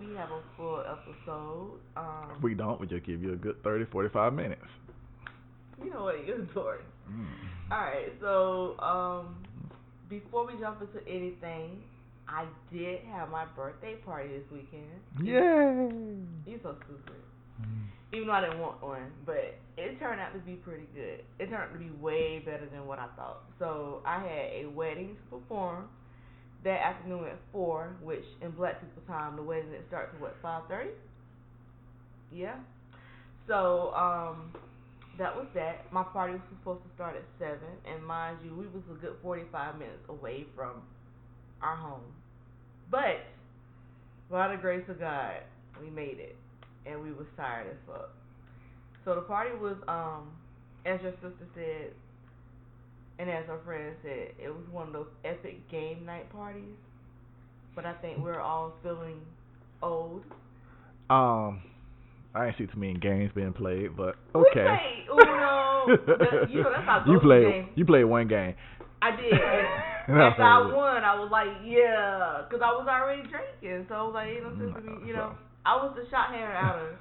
we have a full episode. Um, if we don't, we just give you a good 30, 45 minutes. You know what it is, Tori. Mm. Alright, so um, before we jump into anything, I did have my birthday party this weekend. Yay! You're so stupid. Mm. Even though I didn't want one, but it turned out to be pretty good. It turned out to be way better than what I thought. So I had a wedding to perform that afternoon at four, which in black people time the wedding it starts at what, five thirty? Yeah. So, um that was that. My party was supposed to start at seven and mind you, we was a good forty five minutes away from our home. But by the grace of God, we made it and we was tired as fuck. So the party was, um, as your sister said, and as her friend said, it was one of those epic game night parties. But I think we're all feeling old. Um, I ain't see too many games being played, but okay. We played Uno. That- you know, that's our you played. game. You played one game. I did. And after I won, I was like, yeah, because I was already drinking. So I was like, you know, since we, you know, I was the shot hand out of.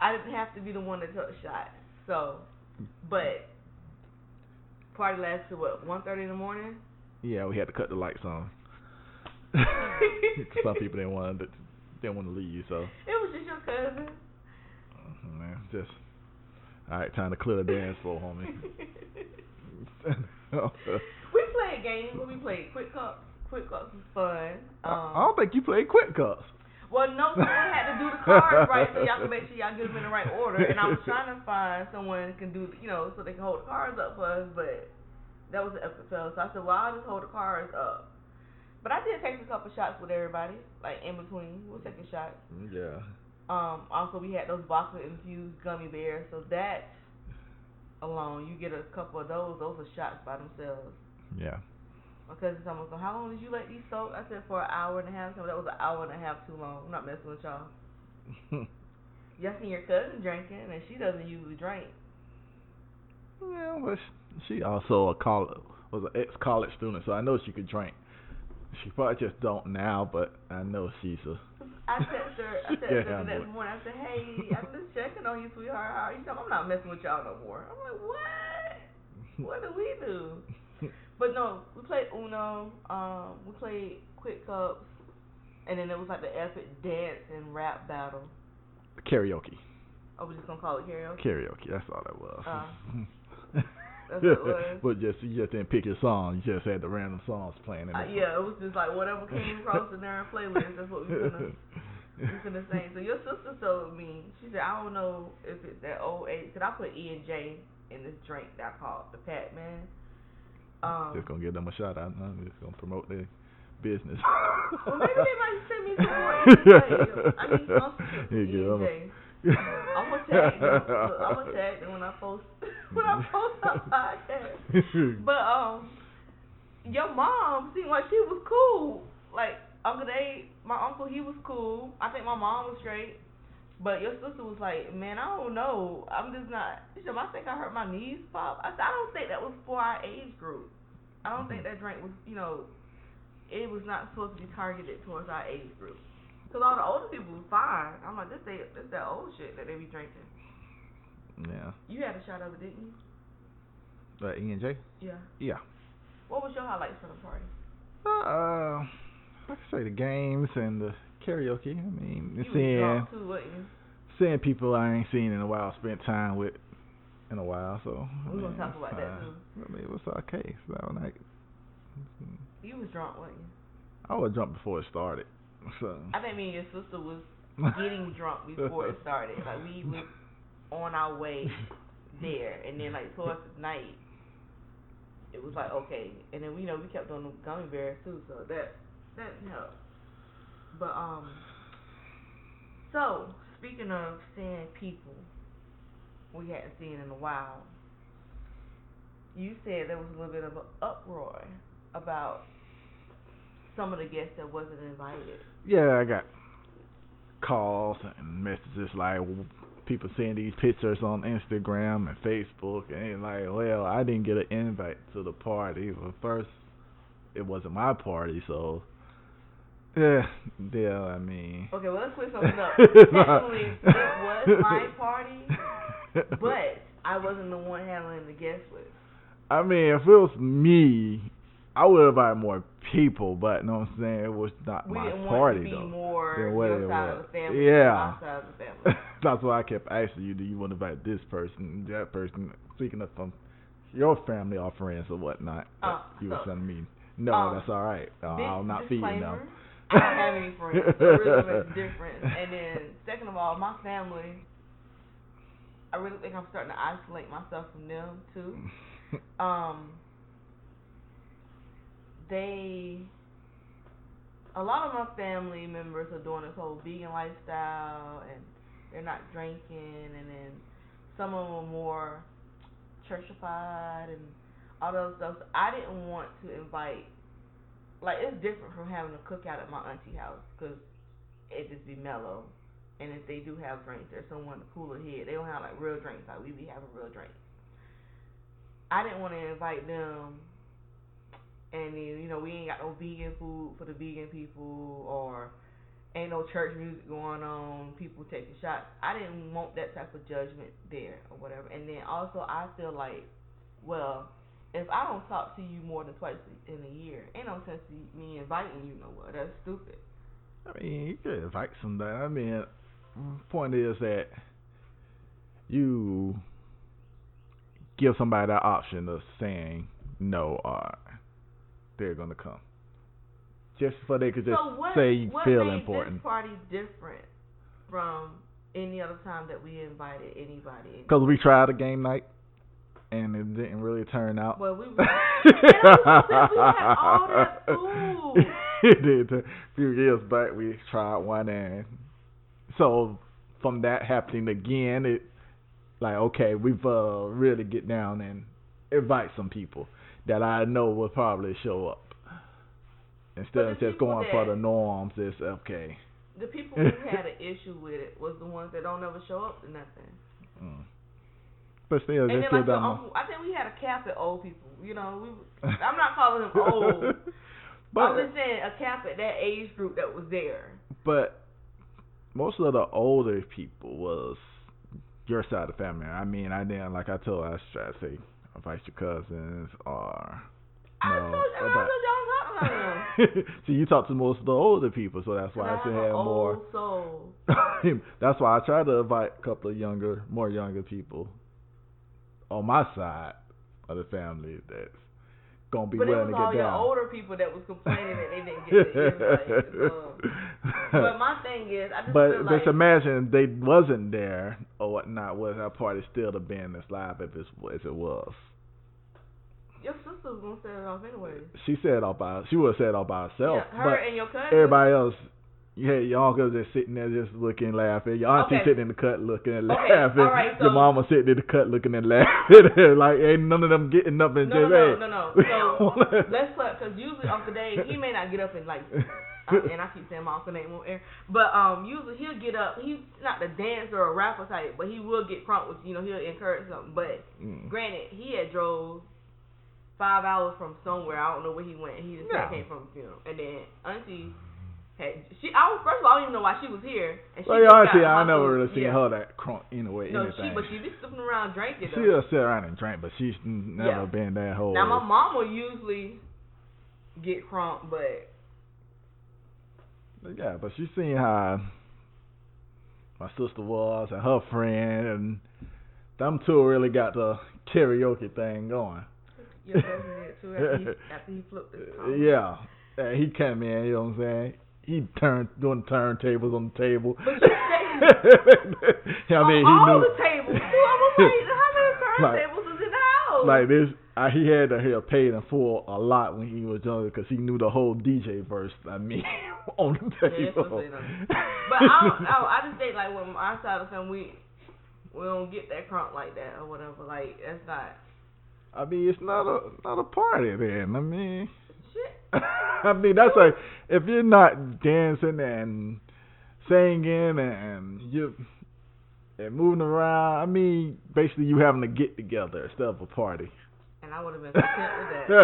I didn't have to be the one that took the shot. So, but party lasted what one thirty in the morning. Yeah, we had to cut the lights on. Some people didn't want to didn't want to leave, so It was just your cousin. uh, man, just all right. Time to clear the dance floor, homie. we played games. We played quick cups. Quick cups was fun. I Um, don't think you played quick cups. Well, no, someone had to do the cards right, so y'all can make sure y'all get them in the right order. And I was trying to find someone who can do, you know, so they can hold the cards up for us, but that was an epic fail. So I said, well, I'll just hold the cards up. But I did take a couple shots with everybody, like in between. We were taking shots. Yeah. Um, also, we had those vodka infused gummy bears, so that alone, you get a couple of those. Those are shots by themselves. Yeah. My cousin told me, so how long did you let these soak? I said, for an hour and a half. So that was an hour and a half too long. I'm not messing with y'all. Y'all seen your cousin drinking, and she doesn't usually drink. Yeah, sh- she also a college was an ex college student, so I know she could drink. She probably just don't now, but I know she's a. I texted her, I texted Yeah, her the next morning. I said, hey, I'm just checking on you, sweetheart. How are you? She said, I'm not messing with y'all no more. I'm like, what? What do we do? But no, we played Uno. Um, we played Quick Cups, and then it was like the epic dance and rap battle. Karaoke. Oh, we just gonna call it karaoke. Karaoke. That's all that was. Uh, That's what it was. but just you just didn't pick your song. You just had the random songs playing. In Uh, yeah, it was just like whatever came across the narrow playlist. That's what we were gonna we finna sing. So your sister told me. She said I don't know if it's that old age. Cause I put E and J in this drink that I called the Pac Man. Um, just gonna give them a shout out. I'm just gonna promote their business. well, maybe they might send me some more. And J. I need sponsorship from Here you go. and J. I'm gonna tag them. Look, I'm gonna tag them when I post when I post our podcast. But um, your mom seemed like she was cool. Like Uncle Dave, my uncle, he was cool. I think my mom was straight. But your sister was like, man, I don't know. I'm just not. She said, I think I hurt my knees pop. I said, I don't think that was for our age group. I don't think that drink was, you know, it was not supposed to be targeted towards our age group. Cause all the older people was fine. I'm like, this they, this that old shit that they be drinking. yeah. You had a shot of it, didn't you? Uh, E and J. Yeah. Yeah. What was your highlights for the party? Uh, like I say, the games and the karaoke. I mean, You seeing too, you? seeing people I ain't seen in a while, spent time with in a while. So I We gonna talk about that, too. I mean, it was okay. So like, You was drunk, wasn't you? I was drunk before it started. So I think me and your sister was getting drunk before it started. Like we was on our way there, and then like towards the night, it was like okay, and then we you know we kept on the gummy bears too, so that that helped. But um, so speaking of seeing people we hadn't seen in a while, you said there was a little bit of an uproar about some of the guests that wasn't invited. yeah, I got calls and messages like people seeing these pictures on Instagram and Facebook, and like, well, I didn't get an invite to the party. Well, first, it wasn't my party, so yeah, yeah. I mean, Okay, well let's clear something up. Technically, it was my party, but I wasn't the one handling the guest list. I mean, if it was me, I would invite more people, but you know what I'm saying? It was not We my didn't party want to be though. more than what your it side was. of the family, Yeah. side of the family. That's why I kept asking you, do you want to invite this person, that person, speaking of from your family or friends or whatnot. Uh, you were so, telling me, no, um, that's all right. Uh, I'll not feed you them. Have any friends, it really makes a difference. And then, second of all, my family, I really think I'm starting to isolate myself from them too. Um, they, a lot of my family members are doing this whole vegan lifestyle, and they're not drinking, and then some of them are more churchified and all those stuff. So I didn't want to invite like it's different from having a cookout at my auntie house because it just be mellow. And if they do have drinks, there's someone to cool it head. They don't have like real drinks like we be having real drinks. I didn't want to invite them, and then you know we ain't got no vegan food for the vegan people, or ain't no church music going on, people taking shots. I didn't want that type of judgment there or whatever. And then also I feel like, well, if I don't talk to you more than twice in a year, ain't no sense in me inviting you nowhere. That's stupid. I mean, you could invite somebody. I mean, point is that you give somebody that option of saying no or they're gonna come. Just so they could just so what, say you what feel made important. this party different from any other time that we invited anybody? Because we tried a game night and it didn't really turn out. Well, we were- And I was gonna say, we had all that food. it did. A few years back, we tried one, and so from that happening again, it like okay, we've uh, really get down and invite some people that I know will probably show up instead of just going for the norms. It's okay. The people who had an issue with it was the ones that don't ever show up to nothing. Mm. But still, And they then like the done. uncle, I think we had a cap at old people. You know, we. I'm not calling them old. but I'm just saying a cap at that age group that was there. but most of the older people was your side of the family. I mean, I didn't like I told I was trying to say invite your cousins or I no. told you, I told y'all about them. See, you talk to most of the older people, so that's why I should have more. soul. that's why I try to invite a couple of younger, more younger people on my side of the family that's gonna be But it was all your older people that was complaining that they didn't get the invite. Um, so. But my thing is, I just But feel like just imagine they wasn't there or whatnot. Was our party still the band that's live if it's as it was? your sister was gonna set it off anyway. She said it all by she would have said it all by herself, yeah, her but and your cousin. everybody else. You had your uncle just sitting there just looking laughing. Your auntie Okay. sitting in the cut looking and Okay, laughing. right, your mama sitting in the cut looking and laughing. like ain't none of them getting up and No, just no, hey. no, no, no. So let's play because usually Uncle Dave he may not get up and like, I, and I keep saying my uncle name on air, but um usually he'll get up. He's not the dancer or rapper type, but he will get crunk with you know he'll encourage something. But Mm. granted, he had drove five hours from somewhere. I don't know where he went. He just Yeah. came from a funeral, and then Auntie. She, I was, first of all, I don't even know why she was here. And she Well, got auntie, I never really seen yeah. her that crunk anyway. No, anything. she, but she be slipping around drinking. though. She'll sit around and drink, but she's never Yeah. been that whole. Now my mom will usually get crunk, but yeah, but she seen how my sister was and her friend, and them two really got the karaoke thing going. your cousin did too after he, after he flipped the car. yeah, and he came in. You know what I'm saying? He turned doing turntables on the table. But you say I mean, on he all knew. the tables. Dude, I was like, how many Like- turntables is in the house? Like this, I, he had to hear paid in full a lot when he was younger because he knew the whole DJ verse. I mean, on the table. what But I, don't, oh, I, I just think like when our side of the family, we we don't get that crunk like that or whatever. Like that's not I mean, it's not a not a party then. I mean, shit. I mean that's like if you're not dancing and singing and you and moving around. I mean, basically you having to get together instead of a party. And I would have been content with that.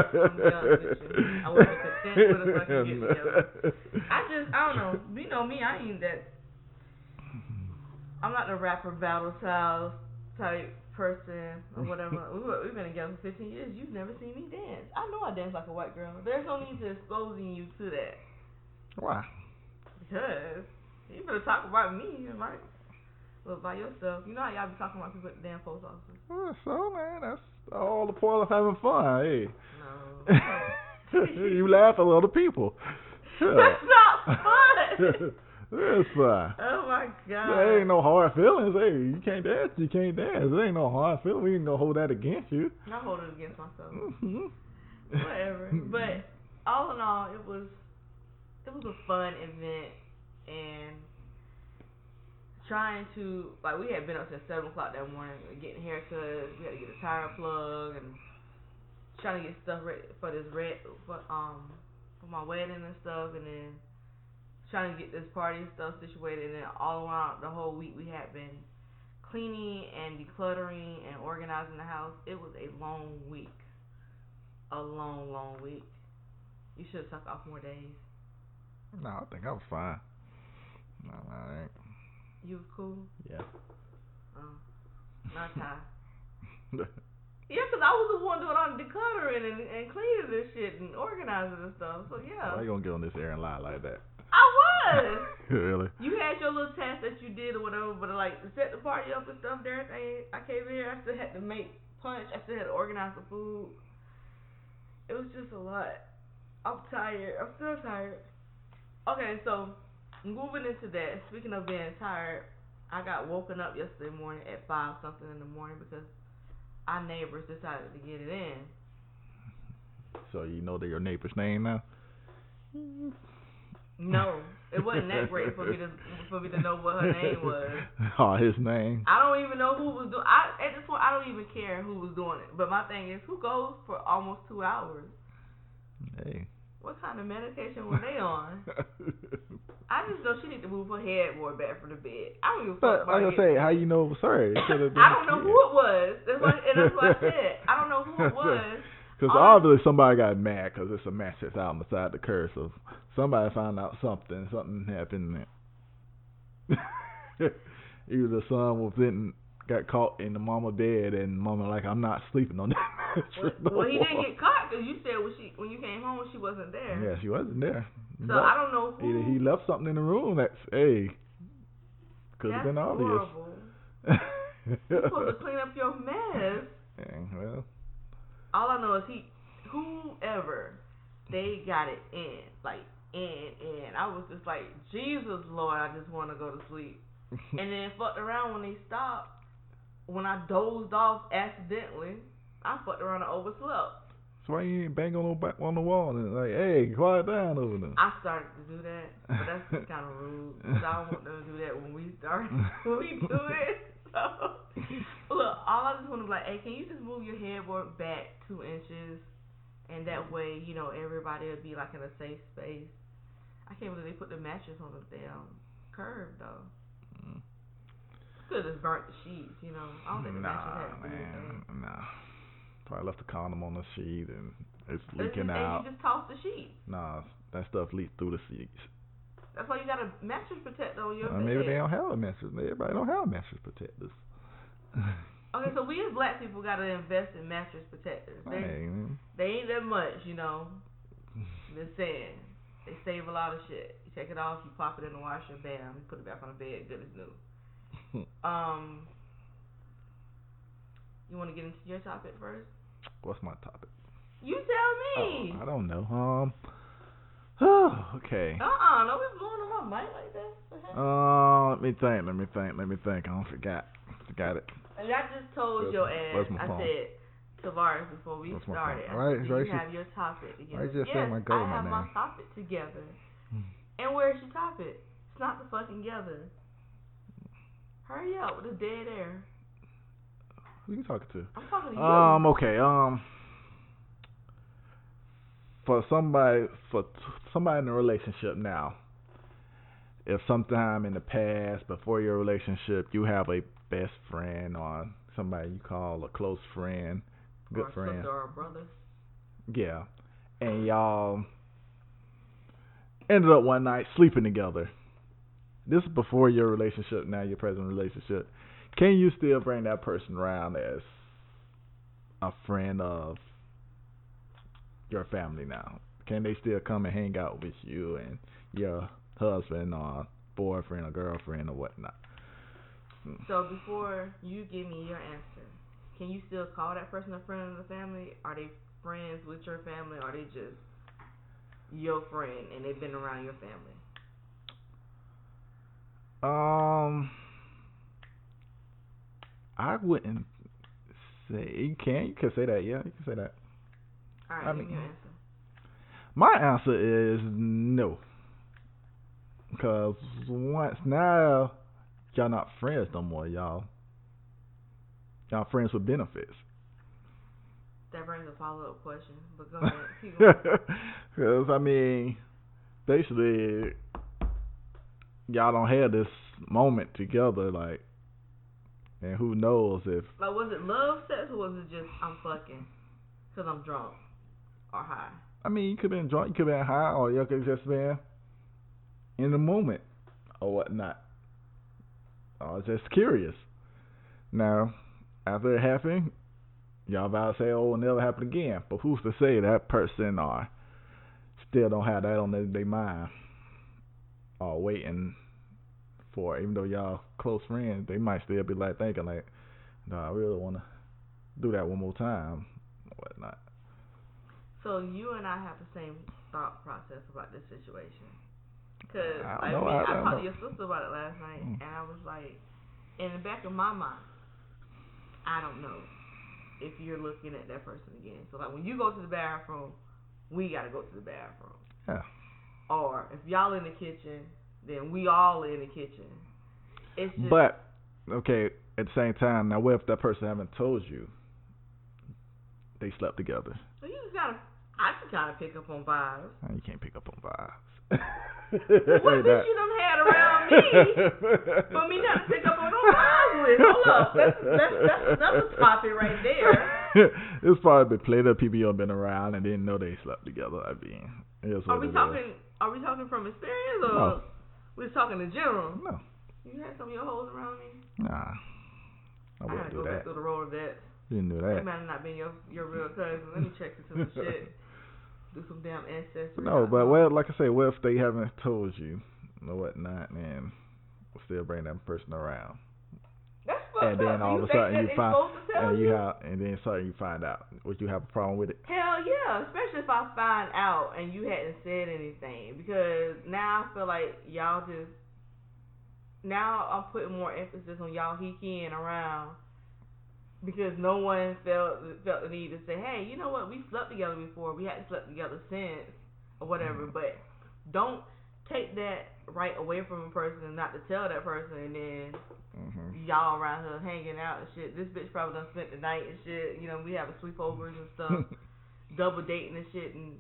I would have been content with a fucking get together. I just, I don't know. You know me, I ain't that. I'm not the rapper battle style type person or whatever. we were, we've been together for 15 years. You've never seen me dance. I know I dance like a white girl. There's no need to exposing you to that. Why? Because you better talk about me, right? Look by yourself. You know how y'all be talking about people at the damn post office. Oh, well, so man, that's all the point of having fun. Hey. No. you laugh at other people. That's not fun. It's fun. Oh my god. There ain't no hard feelings. Hey, you can't dance, you can't dance. There ain't no hard feelings. We ain't gonna hold that against you. I hold it against myself. hmm Whatever. But all in all, it was it was a fun event and trying to like we had been up since seven o'clock that morning getting haircuts. We had to get a tire plug and trying to get stuff ready for this red for um for my wedding and stuff, and then trying to get this party and stuff situated. And all around the whole week we had been cleaning and decluttering and organizing the house. It was a long week, a long, long week. You should have took off more days. No, I think I was fine. No, I ain't. You was cool. Yeah. Oh, not Ty. Yeah, 'cause I was the one doing all the decluttering and, and cleaning this shit and organizing and stuff. So yeah, Why you gonna get on this air and lie like that? I was. really? You had your little task that you did or whatever, but like to set the party up and stuff, everything. I came in here, I still had to make punch. I still had to organize the food. It was just a lot. I'm tired. I'm still tired. Okay, so moving into that. Speaking of being tired, I got woken up yesterday morning at five something in the morning because our neighbors decided to get it in. So you know that your neighbor's name now? Mm-hmm. No, it wasn't that great for me to for me to know what her name was. Oh, his name. I don't even know who was doing. I at this point I don't even care who was doing it. But my thing is, who goes for almost two hours? Hey. What kind of medication were they on? I just know she need to move her head more back from the bed. I don't even fuck But like I say, how you know it was her? It could've been I don't know a who it was. That's what, and that's what I said. I don't know who it was. Because obviously somebody got mad because it's a mattress out beside the curb. So somebody found out something. Something happened. Either the son was in, got caught in the mama bed, and mama like, I'm not sleeping on that Well, mattress no well, he didn't get caught because you said when she when you came home she wasn't there. Yeah, she wasn't there. So But I don't know who. Either he left something in the room that's hey, could have been obvious. horrible. You're supposed to clean up your mess. Yeah, well, All I know is he, whoever, they got it in, like in, in. I was just like, Jesus Lord, I just want to go to sleep. And then fucked around when they stopped. When I dozed off accidentally, I fucked around and overslept. so why you ain't bang on the back on the wall and like, hey, quiet down over there. I started to do that, but that's kind of rude. 'cause I don't want them to do that when we start, when we do it. So, look, all I just want to be like, hey, can you just move your headboard back two inches, and that way, you know, everybody will be like in a safe space. I can't believe they put the mattress on the damn curb though. Mm. Could have just burnt the sheets, you know. I don't think the mattress Nah, had to do man, nah. Probably left the condom on the sheet and it's leaking out. And you just toss the sheet. Nah, that stuff leaks through the sheets. That's why you got a mattress protector on your bed. maybe they don't have a mattress. Everybody don't have mattress protectors. Okay, so we as black people gotta invest in mattress protectors. They hey, they ain't that much, you know. Just saying. They save a lot of shit. You take it off, you pop it in the washer, bam, you put it back on the bed, good as new. Um You wanna get into your topic first? What's my topic? You tell me. Oh, I don't know. Um. Oh, okay. uh uh, don't blowing on my mic like that. Heck? Uh, let me think. Let me think. Let me think. I don't forgot. Forgot it. and I just told your ass, I phone? said Tavares before we started. I Right, said, right you here. have your topic together? I just yes, said my I have my name. topic together. Hmm. And where's your topic? It's not the fucking together. Hurry up with the dead air. Who are you talking to? I'm talking to you. Um. Okay. Um. For somebody, for somebody in a relationship now, if sometime in the past before your relationship you have a best friend or somebody you call a close friend, good or friend, or brother. yeah, and y'all ended up one night sleeping together. This is before your relationship, now your present relationship. Can you still bring that person around as a friend of your family now? Can they still come and hang out with you and your husband or boyfriend or girlfriend or whatnot? So before you give me your answer, can you still call that person a friend of the family? Are they friends with your family? Or are they just your friend and they've been around your family? Um, I wouldn't say you can. You can say that. Yeah, you can say that. All right, I mean- me your answer. My answer is no. Because once now, y'all not friends no more, y'all. Y'all friends with benefits. That brings a follow up question, but go ahead. Because, I mean, basically, y'all don't have this moment together, like, and who knows if, Like, was it love sex or was it just I'm fucking because I'm drunk or high? I mean, you could have been drunk, you could have been high, or you could have just been in the moment or whatnot. I was just curious. Now, after it happened, y'all about to say, "Oh, it'll never happen again." But who's to say that person or still don't have that on their, their mind, or waiting for, even though y'all close friends, they might still be like thinking like, "No, I really want to do that one more time," or whatnot. So you and I have the same thought process about this situation. Cause I like know, me, I I, don't talked to your sister about it last night, Mm. and I was like, in the back of my mind, I don't know if you're looking at that person again. So like when you go to the bathroom, we gotta go to the bathroom. Yeah. Or if y'all in the kitchen, then we all in the kitchen. It's just But okay, at the same time, now what if that person haven't told you they slept together? so you just gotta. I can kind of pick up on vibes. Oh, You can't pick up on vibes. What bitch you done had around me for me not to pick up on no vibes with? Hold up, that's that's that's another topic right there. it's probably been plenty of people you have been around and didn't know they slept together. I mean, it is Are we it is. talking? Are we talking from experience or No. we just talking in general? No, You had some of your hoes around me. nah, I I wouldn't gotta do go that. back through the roll of that. You didn't do That that. might have not been your your real cousin. Let me check into some shit. Do some damn ancestry. No, but well, like I say, what if they haven't told you or whatnot, and still bring that person around? That's and then up. all you of a sudden you find and you have and then suddenly you find out would you have a problem with it Hell yeah, especially if I find out and you hadn't said anything because now I feel like y'all just now I'm putting more emphasis on y'all hikiing around because no one felt felt the need to say, hey, you know what, we slept together before, we hadn't slept together since or whatever, but don't take that right away from a person and not to tell that person and then mhm y'all around here hanging out and shit. This bitch probably done spent the night and shit. You know, we having sleepovers and stuff, double dating and shit, and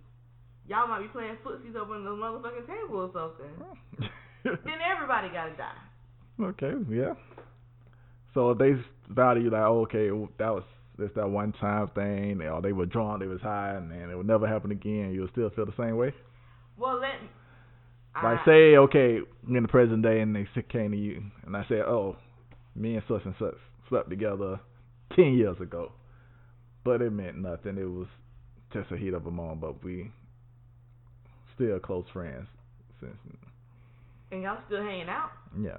y'all might be playing footsies up on the motherfucking table or something. then everybody gotta die. okay yeah so if they value you like oh, okay that was just that one time thing or they were drunk they was high and, and it would never happen again you'll still feel the same way? Well, let like I, say okay in the present day and they came to you and I said oh me and such and such slept together ten years ago. But it meant nothing. It was just a heat of a moment but we still close friends since and y'all still hanging out? yeah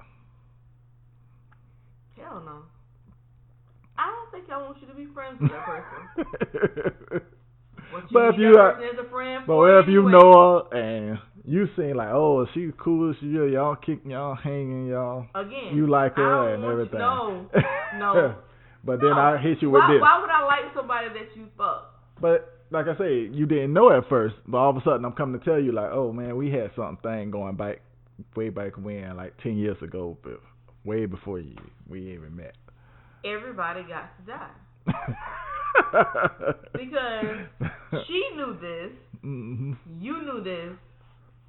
Hell no. I don't think I want you to be friends with that person. But if you are- person as a friend But if you know her and you seem like, oh, she's cool, she y'all kicking, y'all hanging, y'all, Again, you like her and everything. You, no, no. but then No. I hit you with why, this. Why would I like somebody that you fuck? But like I say, you didn't know at first, but all of a sudden I'm coming to tell you like, oh man, we had something going back, way back when, like ten years ago, but way before you, we even met. Everybody got to die. Because She knew this. hmm You knew this.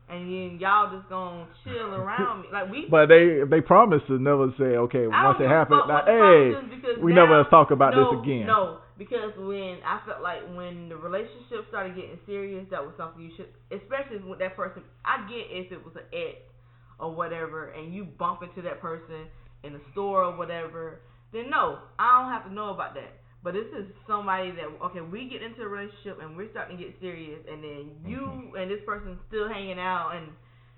and then y'all just gonna chill around me. Like we. But they they promised to never say okay once it happened. Like, hey, promise is because we now, never talk about no, this again. No, because when I felt like when the relationship started getting serious, that was something you should, especially with that person. I get if it was an ex or whatever, and you bump into that person in the store or whatever, then no, I don't have to know about that. But this is somebody that okay, we get into a relationship and we're starting to get serious, and then you Mhm. and this person still hanging out and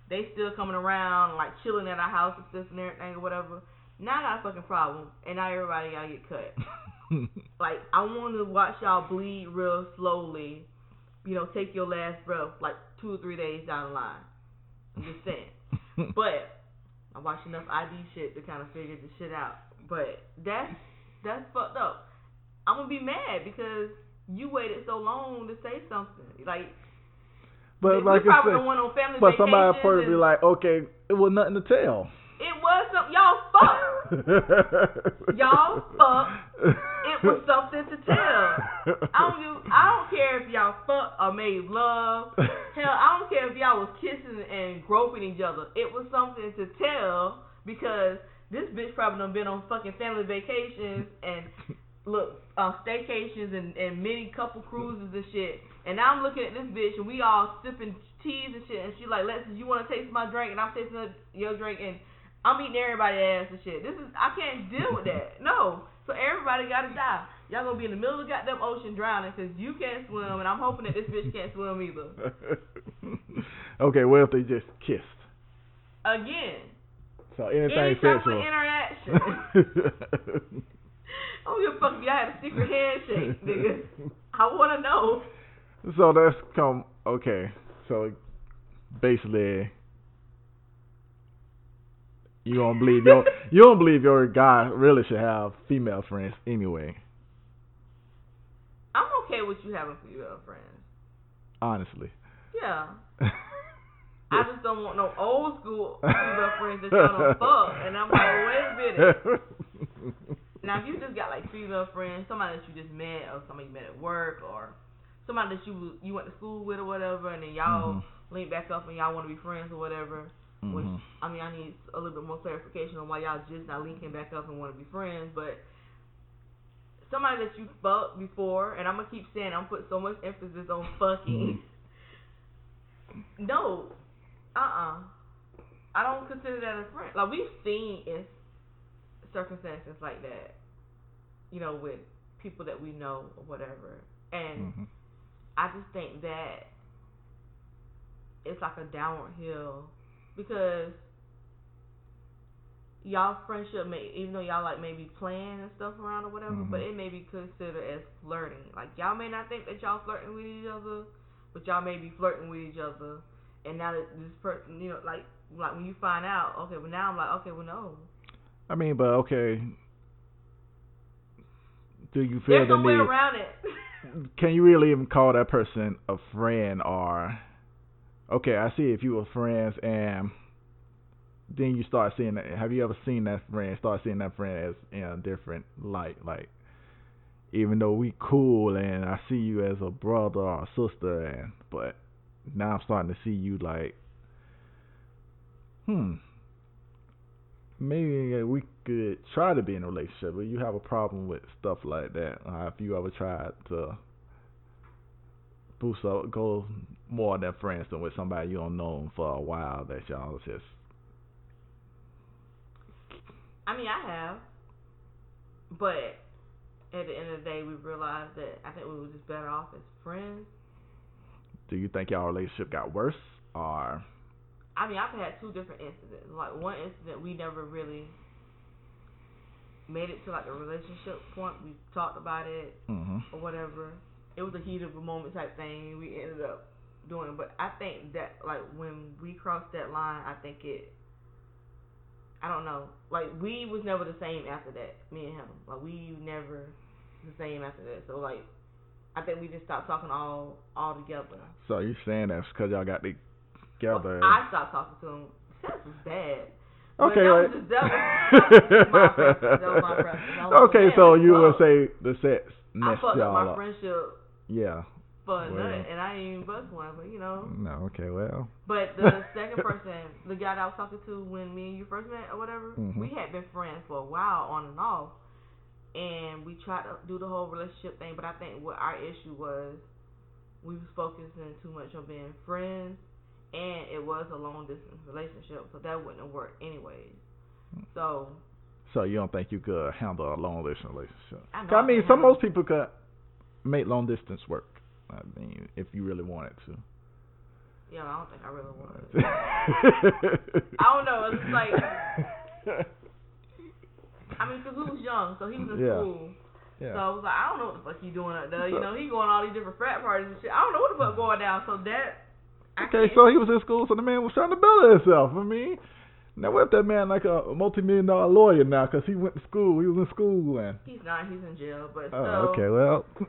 they still coming around like chilling at our house and stuff and everything or whatever. Now I got a fucking problem, and now everybody gotta get cut. Like I want to watch y'all bleed real slowly. You know, take your last breath like two or three days down the line. I'm just saying. But I watched enough ID shit to kind of figure the shit out. But that's that's fucked up. I'm gonna be mad because you waited so long to say something. Like, but like I probably said, don't want no family but somebody probably be like, okay, it was nothing to tell. It was some y'all fucked. Y'all fucked. It was something to tell. I don't give, I don't care if y'all fuck or made love. Hell, I don't care if y'all was kissing and groping each other. It was something to tell because this bitch probably done been on fucking family vacations and look, uh, staycations and, and many couple cruises and shit. And now I'm looking at this bitch and we all sipping teas and shit. And she like, Lexus, you want to taste my drink? And I'm tasting your drink and I'm eating everybody's ass and shit. This is I can't deal with that. No. So everybody gotta die. Y'all gonna be in the middle of the goddamn ocean drowning because you can't swim, and I'm hoping that this bitch can't swim either. okay, what if they just kissed? Again, So anything any sexual. interaction. I don't give a fuck if y'all had a secret handshake, nigga. I wanna know. so that's come okay. So basically, you don't believe your you don't believe your guy really should have female friends anyway. I'm okay with you having female friends. Honestly. Yeah. I just don't want no old school female friends that y'all don't fuck. And I'm like, wait a minute. Now, if you just got like female friends, somebody that you just met, or somebody you met at work, or somebody that you you went to school with or whatever, and then y'all Mhm. link back up and y'all want to be friends or whatever. Which Mhm. I mean, I need a little bit more clarification on why y'all just not linking back up and want to be friends. But somebody that you fucked before, and I'm gonna keep saying I'm put so much emphasis on fucking. no, uh, uh I don't consider that a friend. Like we've seen in circumstances like that, you know, with people that we know or whatever, and Mhm. I just think that it's like a downward hill because y'all friendship may even though y'all like maybe playing and stuff around or whatever, but Mhm. it may be considered as flirting. Like y'all may not think that y'all flirting with each other, but y'all may be flirting with each other. And now that this person, you know, like like when you find out, okay, well now I'm like, okay, well no, I mean, but okay. Do you feel there's the no way around it. Can you really even call that person a friend or? Okay, I see if you were friends and then you start seeing that. Have you ever seen that friend? Start seeing that friend as in a different light, like even though we cool and I see you as a brother or a sister, and but now I'm starting to see you like, hmm, maybe we could try to be in a relationship, but you have a problem with stuff like that. Uh, if you ever tried to boost up, go more than friends than with somebody you don't know for a while that y'all just I mean, I have, but at the end of the day, we realized that I think we were just better off as friends. do you think y'all relationship got worse or I mean, I've had two different incidents. Like one incident, we never really made it to like a relationship point. We talked about it mhm or whatever. It was a heat of a moment type thing. We ended up doing, but I think that like when we crossed that line, I think it. I don't know. Like we was never the same after that. Me and him. Like we never the same after that. So like, I think we just stopped talking all all together. so you saying that's because y'all got together Well, I stopped talking to him. Sex was bad. Okay, that like, was was- that. That okay, so you would say the sex I messed fucked up y'all my friendship Yeah. For Well. and I didn't even bust one. But you know. No, okay, well. But the second person, the guy that I was talking to when me and you first met or whatever, Mhm. we had been friends for a while on and off, and we tried to do the whole relationship thing. But I think what our issue was, we was focusing too much on being friends, and it was a long distance relationship, so that wouldn't have worked anyways. So So you don't think you could handle a long distance relationship? I know 'Cause I I mean, some most people could make long distance work. I mean, if you really wanted to. yeah, I don't think I really wanted. it. I don't know, it's like- I mean, 'cause we was young, so he was in Yeah. school. yeah. So I was like, I don't know what the fuck he doing up there. You know, he going to all these different frat parties and shit. I don't know what the fuck mm-hmm. going down. So that. I Okay, can't- so he was in school, so the man was trying to build himself. I mean, now what if that man like a multi-million dollar lawyer now because he went to school, he was in school and. He's not. He's in jail, but Oh, still. okay, well.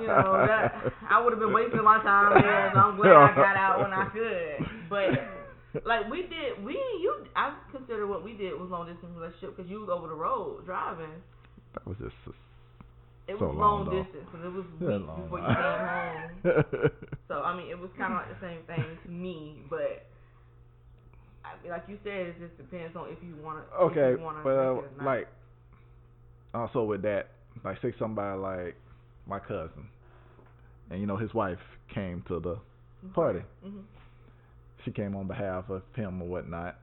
You know that I would have been wasting my time there. So I'm glad I got out when I could. But like we did, we you I consider what we did was long distance relationship because you was over the road driving. that was just It So was long, long, distance because it was yeah, weeks long before you came home. So I mean, it was kind of like the same thing to me, but I mean, like you said, it just depends on if you want to. okay, if you wanna but uh, take it or not. like also with that, like say somebody like my cousin, and you know his wife came to the party. Mhm. She came on behalf of him or whatnot,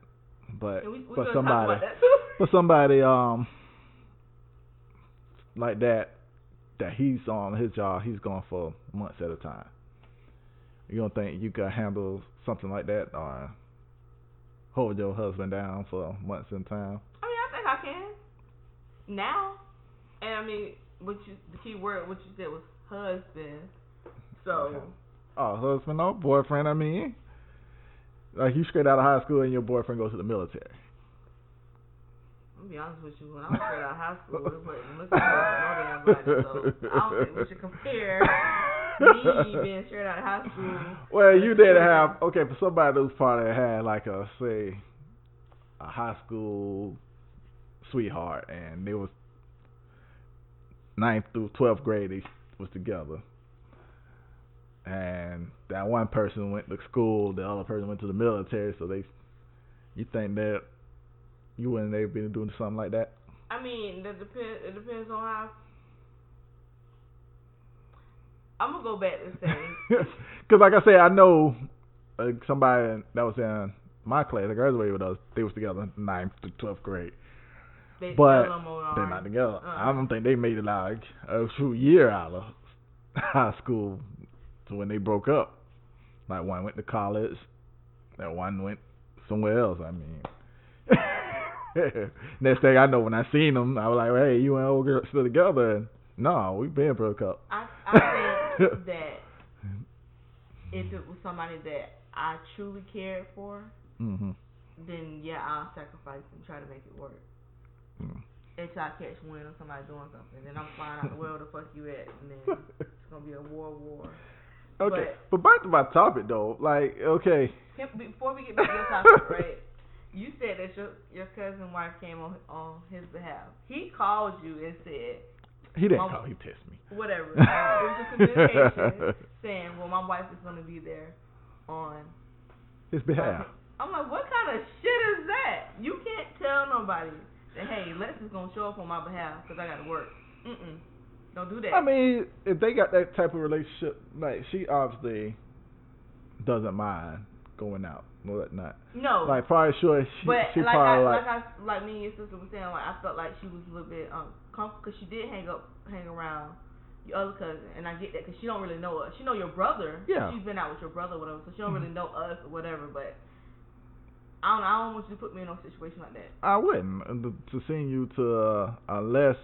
but we, we but somebody talk about that too. for somebody um like that that he's on his job he's gone for months at a time you don't think you could handle something like that or hold your husband down for months in time. I mean, I think I can. Now, and I mean, what you the key word what you said was husband. So. Okay. oh husband no boyfriend i mean. Like you straight out of high school and your boyfriend goes to the military. I'm gonna be honest with you, when I was straight out of high school, it wasn't looking for no damn body. So I don't think we should compare me being straight out of high school. Well, you did you. have okay for somebody who's probably had like a say a high school sweetheart, and they was ninth through twelfth grade they was together, and that one person went to school, the other person went to the military, so they you think that you wouldn't ever been doing something like that? I mean, that depends. It depends on how. I'm gonna go back and say Because, like I said, I know uh, somebody that was in my class, that graduated with us, they was together in ninth to twelfth grade. they But tell them on They're not together. Uh. I don't think they made it like a true year out of high school to when they broke up. Like one went to college, that one went somewhere else. I mean, next thing I know, when I seen them, I was like, "Hey, you and old girl still together?" And no, we been broke up. I I think that if it was somebody that I truly cared for, Mhm. then yeah, I'll sacrifice and try to make it work. Mm. Until I catch wind of somebody doing something, then I'm flying out world the fuck you at, and then it's gonna be a war war. Okay, but back to my topic though. Like, okay, before we get back to your topic, right? You said that your your cousin wife came on on his behalf. He called you and said he didn't call. He texted me. whatever. it was just a communication saying, "Well, my wife is gonna be there on." His behalf. I'm like, what kind of shit is that? You can't tell nobody that hey, Lex is gonna show up on my behalf because I gotta work. Mm-mm. Don't do that. I mean, if they got that type of relationship, like she obviously doesn't mind going out or whatnot. no. Like, probably sure she, but she like probably I, like, like I like me and your sister was saying, like I felt like she was a little bit um because she did hang up hang around your other cousin, and I get that because she don't really know us. She know your brother. Yeah. She's been out with your brother, or whatever, so she don't Mhm. really know us or whatever. But I don't. I don't want you to put me in a situation like that. I wouldn't uh, to, send you to uh, unless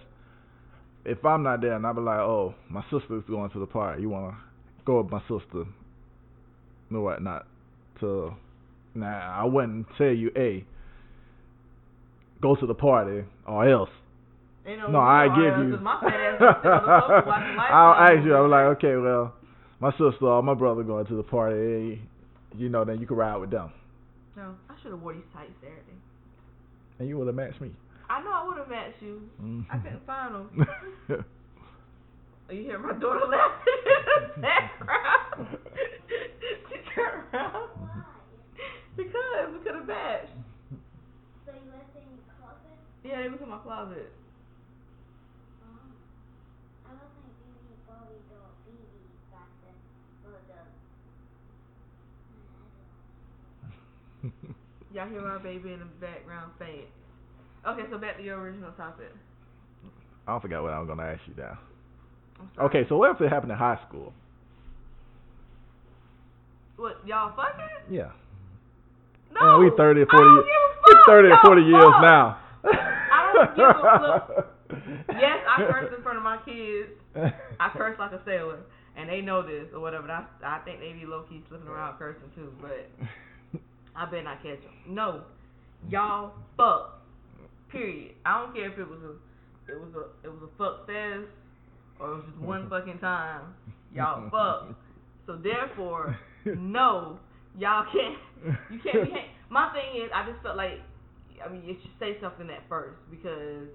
if I'm not there and I be like, oh, my sister's going to the party. You wanna go with my sister? No, what not? To nah, I wouldn't tell you, hey, go to the party or else. You know, No, I give you. else, 'cause my fat ass is sitting on the sofa watching Lifetime I'll ask you. I'm like, okay, well, my sister or my brother going to the party. You know, then you can ride with them, No, I should have wore these tights Saturday. and you would have matched me. I know I would have matched you. Mm. I couldn't find them. Oh, you hear my daughter laughing in the background. she turned around. Why? Because, because of Batch. So you left it in your closet? Yeah, they was in my closet. Oh. I was like BB Barbie doll BB back then. But the. Y'all hear my baby in the background faint. Okay, so back to your original topic. I forgot what I was gonna ask you now. Okay, so what if it happened in high school? What, y'all fucking? Yeah. No. Man, we thirty or I forty. don't years. give a We fuck. thirty or Y'all forty years now. I don't give a Yes, I curse in front of my kids. I curse like a sailor, and they know this or whatever. And I I think they be low key slipping around cursing too, but I bet not catch them. No, y'all fuck. Period. I don't care if it was a it was a it was a fuck fest or it was just one fucking time. Y'all fuck. So therefore, no, y'all can't. You can't be. hang- My thing is, I just felt like, I mean, you should say something at first because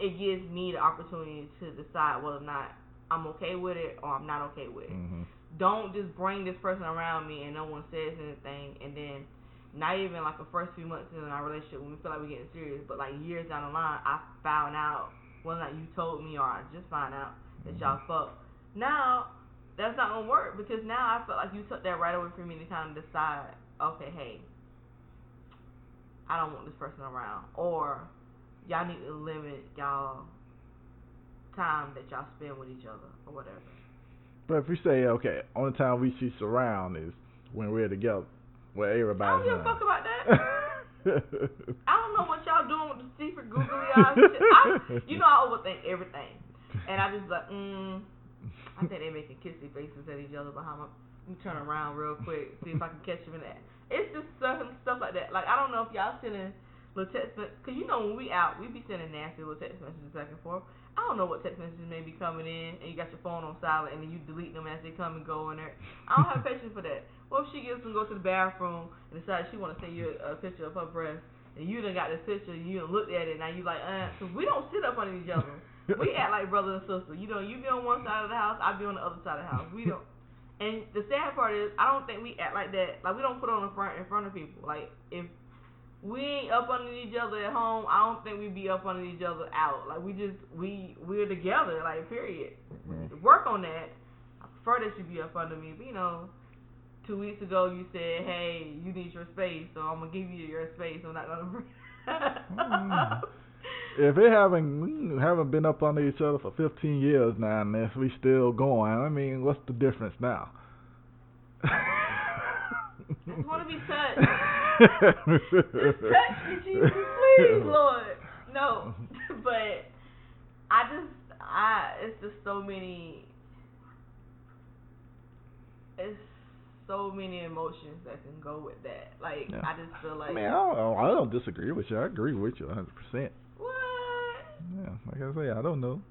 it gives me the opportunity to decide whether or not I'm okay with it or I'm not okay with it. Mhm. Don't just bring this person around me and no one says anything, and then not even like the first few months in our relationship when we feel like we're getting serious, but like years down the line, I found out or not you told me or I just found out that y'all fuck. Now that's not gonna work because now I felt like you took that right away from me to kind of decide, okay, hey, I don't want this person around, or y'all need to limit y'all time that y'all spend with each other or whatever. But if we say okay, only time we see surround is when we're together, where everybody I don't give a fuck about that. I don't know what y'all doing with the secret googly eyes. shit. I, you know I overthink everything, and I just like, mm, I think they making kissy faces at each other behind my. Let me turn around real quick, see if I can catch them in that. It's just stuff stuff like that. Like I don't know if y'all sending little text, cause you know when we out, we be sending nasty little text messages back and forth. I don't know what text messages may be coming in, and you got your phone on silent, and then you delete them as they come and go in there. I don't have patience for that. What if she gets to go to the bathroom and decides she want to send you a, a picture of her breast, and you done got this picture, and you done looked at it, now you like, uh, cause we don't sit up under each other. We act like brother and sister. You know, you be on one side of the house, I be on the other side of the house. We don't. And the sad part is, I don't think we act like that. Like we don't put on the front in front of people. Like if we ain't up under each other at home, I don't think we be up under each other out. Like we just we we're together. Like period. Mhm. Work on that. I prefer that you be up under me. But you know, two weeks ago you said, hey, you need your space, so I'm gonna give you your space. I'm not gonna bring. Mm. if they haven't we haven't been up under each other for 15 years now, and if we still going, I mean, what's the difference now? I just wanna be touched. Just touch me, Jesus, please, Lord. No, but I just, I, it's just so many, it's so many emotions that can go with that. Like, Yeah. I just feel like, I mean, I don't, I don't disagree with you. I agree with you 100. percent what? Yeah, like I say, I don't know.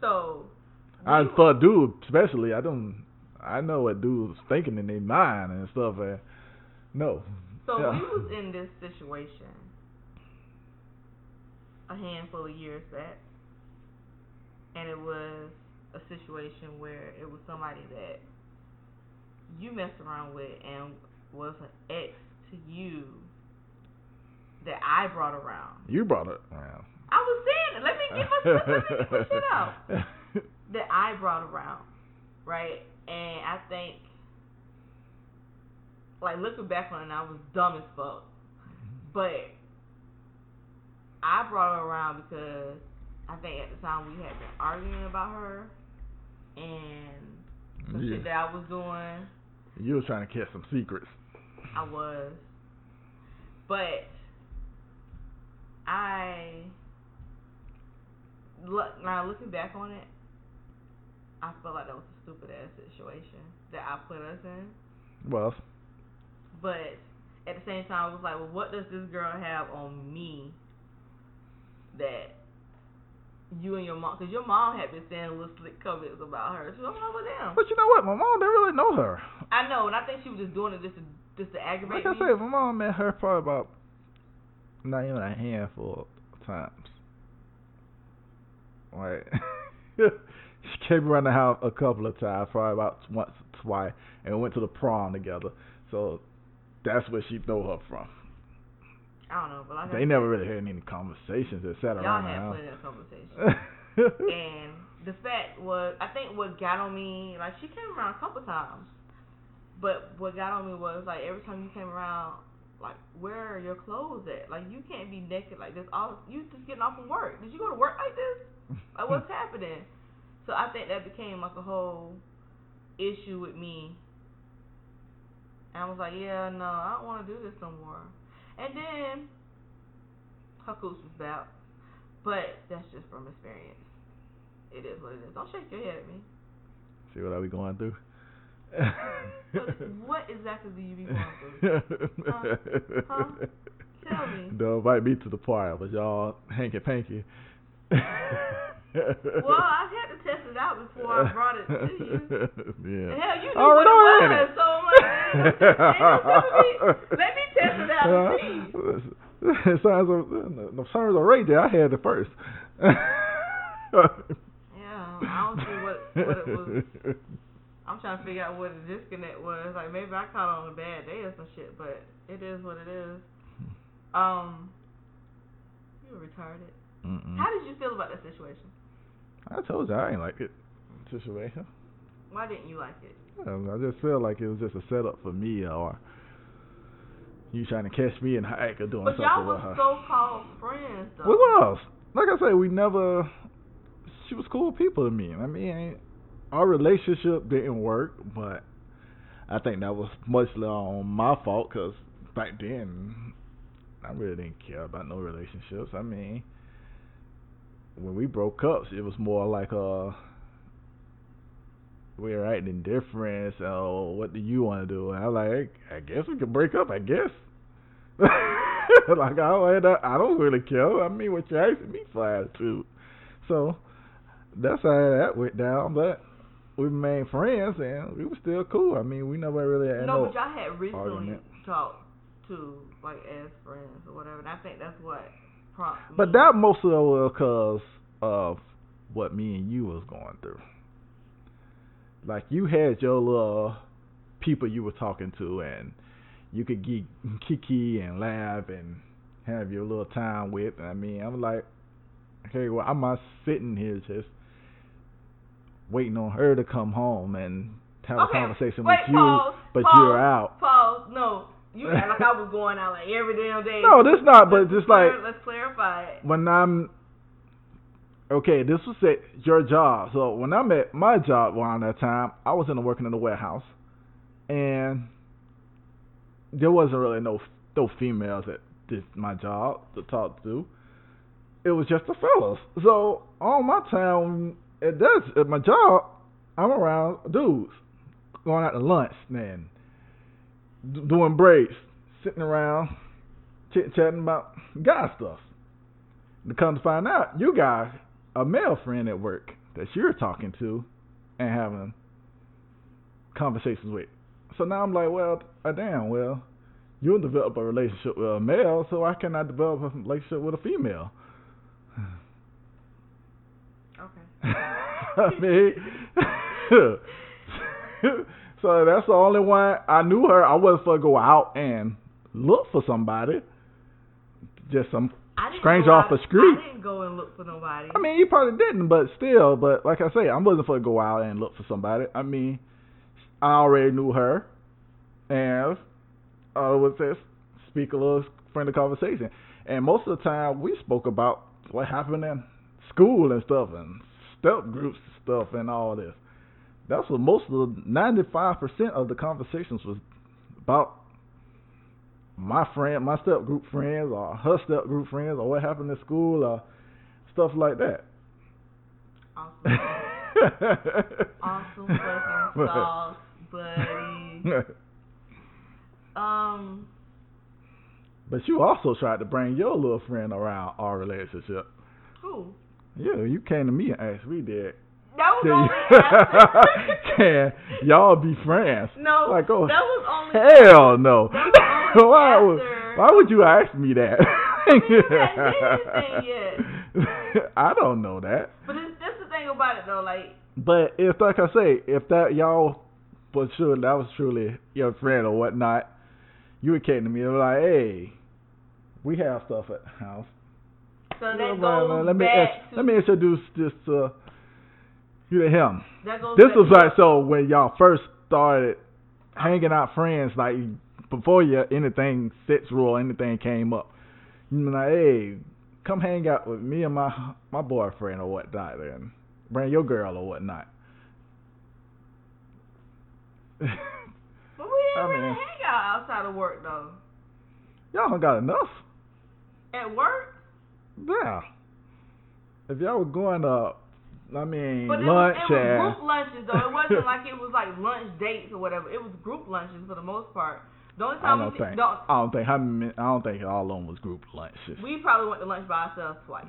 So, I for a dude especially, I don't. I know what dudes thinking in their mind and stuff. And no. so yeah. we was in this situation a handful of years back, and it was a situation where it was somebody that you messed around with and was an ex to you that I brought around. You brought it around. I was saying, let me get my let me get my shit out. That I brought around, right? And I think, like looking back on it, I was dumb as fuck. Mm-hmm. But I brought her around because I think at the time we had been arguing about her and some Yeah. shit that I was doing. You was trying to catch some secrets. I was. But I look now looking back on it, I feel like that was a stupid ass situation that I put us in. Well, But at the same time, I was like, well, what does this girl have on me that you and your mom? Because your mom had been saying little slick comments about her. So I'm like, well, damn. but you know what? My mom didn't really know her. I know, and I think she was just doing it just to just to aggravate Like I me. said, my mom met her probably about not even a handful of times. Like She came around the house a couple of times, probably about once, or twice, and we went to the prom together. So that's where she know her from. I don't know, but like I They said, never really had any conversations that sat Y'all around the had house. plenty of conversation. and the fact was, I think what got on me, like she came around a couple times, but what got on me was like every time you came around, like where are your clothes at? Like you can't be naked like this. All you just getting off from work. Did you go to work like this? Like what's happening? So I think that became like a whole issue with me. And I was like, yeah, no, I don't want to do this no more. And then cooch was out. But that's just from experience. It is what it is. Don't shake your head at me. See what are we going through? What, exactly do you be going through? Huh? Huh? Tell me. Don't invite me to the party, but y'all hanky panky. Well, I had to test it out before I brought it to you. Yeah. And hell, you knew what it was, so I'm like, ain't no- ain't no telling me. let me test it out and see. It sounds the the sounds are right there. I had the first. Yeah, I don't see what what it was. I'm trying to figure out what the disconnect was. Like maybe I caught on a bad day or some shit, but it is what it is. Um, you were retarded. Mm-mm. How did you feel about that situation? I told you I ain't like it situation. Why didn't you like it? Um, I just feel like it was just a setup for me, or you trying to catch me the act of doing But something y'all with were so-called friends, though. We was. Like I said, we never. She was cool people to me. I mean, our relationship didn't work, but I think that was mostly on my fault because back then I really didn't care about no relationships. I mean, when we broke up, it was more like uh. We were acting different, so what do you want to do? And I was like, I guess we could break up, I guess. like I don't, I don't really care. I mean, what you asking me for attitude? So that's how that went down. But we remained friends, and we were still cool. I mean, we never really had no, no. but y'all had recently argument. talked to like as friends or whatever, and I think that's what prompted. but that mostly was because of what me and you was going through. Like you had your little people you were talking to, and you could geek, kiki and laugh and have your little time with. I mean, I'm like, okay, well, I'm not sitting here just waiting on her to come home and have Okay, a conversation wait, with you, pause, but pause, you're out. Pause. No, you act like I was going out like every damn day. No, this not, but Let's just clar- like let's clarify it. when I'm okay, this was at your job. So when I'm at my job around that time, I was in the working in the warehouse, and there wasn't really no no females at this my job to talk to. It was just the fellas. So all my time at this at my job, I'm around dudes going out to lunch, man, doing breaks, sitting around chit chatting about guy stuff. To come to find out, you got a male friend at work that you're talking to and having conversations with. So now I'm like, well, uh, damn, well, you'll develop a relationship with a male, so why can't I develop a relationship with a female? Okay. I mean, so that's the only one I knew her. I wasn't for to go out and look for somebody. Just some I didn't Stranger off the street. I didn't go and look for nobody. I mean, you probably didn't, but still, but like I say, I wasn't for to go out and look for somebody. I mean, I already knew her, and I would just speak a little friendly conversation. And most of the time, we spoke about what happened in school and stuff, and step groups and stuff, and all this. That's what most of the ninety-five percent of the conversations was about. My friend, my step group friends, or her step group friends, or what happened in school, or stuff like that. awesome. awesome fucking sauce, buddy. Um, but you also tried to bring your little friend around our relationship. who? Yeah, you came to me and asked me that. That was Can, only can y'all be friends? No, Like, oh, that was only hell no. Only why, would, why would you ask me that? You hadn't did anything I don't know that. But it's, that's the thing about it though. Like But if, like I say, if that y'all was sure that was truly your friend or whatnot, you would came to me and be like, hey, we have stuff at the house. So that goes let me back to let me introduce this uh you to him. This was to- like so when y'all first started hanging out friends, like before you anything sexual or anything came up. You be like, hey, come hang out with me and my my boyfriend or whatnot and bring your girl or whatnot. But I mean- hang out outside of work though. y'all don't got enough. At work, Yeah. If y'all were going up I mean but it lunch was, it was group lunches though. It wasn't like it was like lunch dates or whatever. It was group lunches for the most part. The only I time don't we think don't, I don't think how many, I don't think all of them was group lunches. we probably went to lunch by ourselves twice.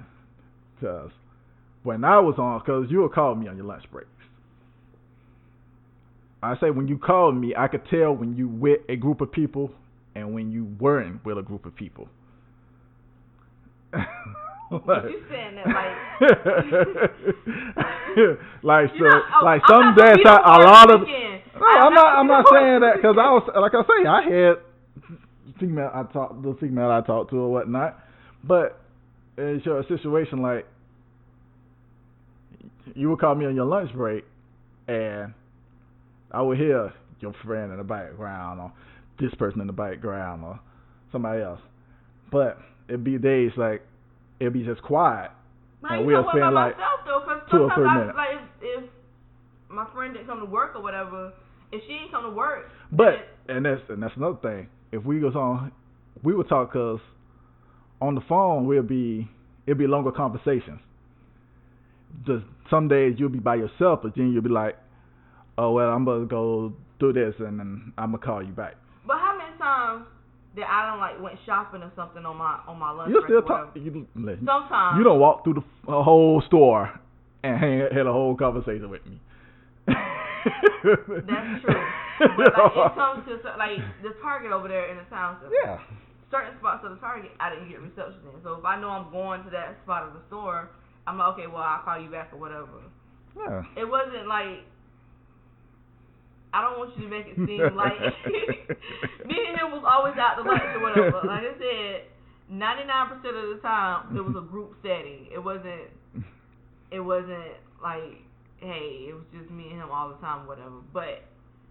Cause when I was on, cause you would call me on your lunch breaks. I say when you called me, I could tell when you with a group of people and when you weren't with a group of people. But you saying that like like so, not- oh, like I'm some days I, a lot of weekend. no, I'm I'm not. not I'm not saying that because I was like I say I had female I talked the female I talked to or whatnot, but it's your situation like you would call me on your lunch break, and I would hear your friend in the background or this person in the background or somebody else, but it'd be days like it'd be just quiet. But And we'll spend, like, myself though, two or sometimes three I minutes. like if, if my friend didn't come to work or whatever, if she didn't come to work, But and that's and that's another thing. If we was on, we would talk because on the phone we'll be it'd be longer conversations. Just some days you'll be by yourself, but then you'll be like, oh well, I'm gonna go do this and then I'm gonna call you back. But how many times that I don't like went shopping or something on my on my lunch You still talk. You, listen, Sometimes you don't walk through the whole store and hang, had a whole conversation with me. That's true. But like it comes to like the Target over there in the town. so yeah. Certain spots of the Target, I didn't get reception in. So if I know I'm going to that spot of the store, I'm like, okay, well I'll call you back or whatever. Yeah. It wasn't like I don't want you to make it seem like me and him was always out the lunch or whatever. Like I said, ninety nine percent of the time it was a group setting. It wasn't it wasn't like, hey, it was just me and him all the time, whatever. But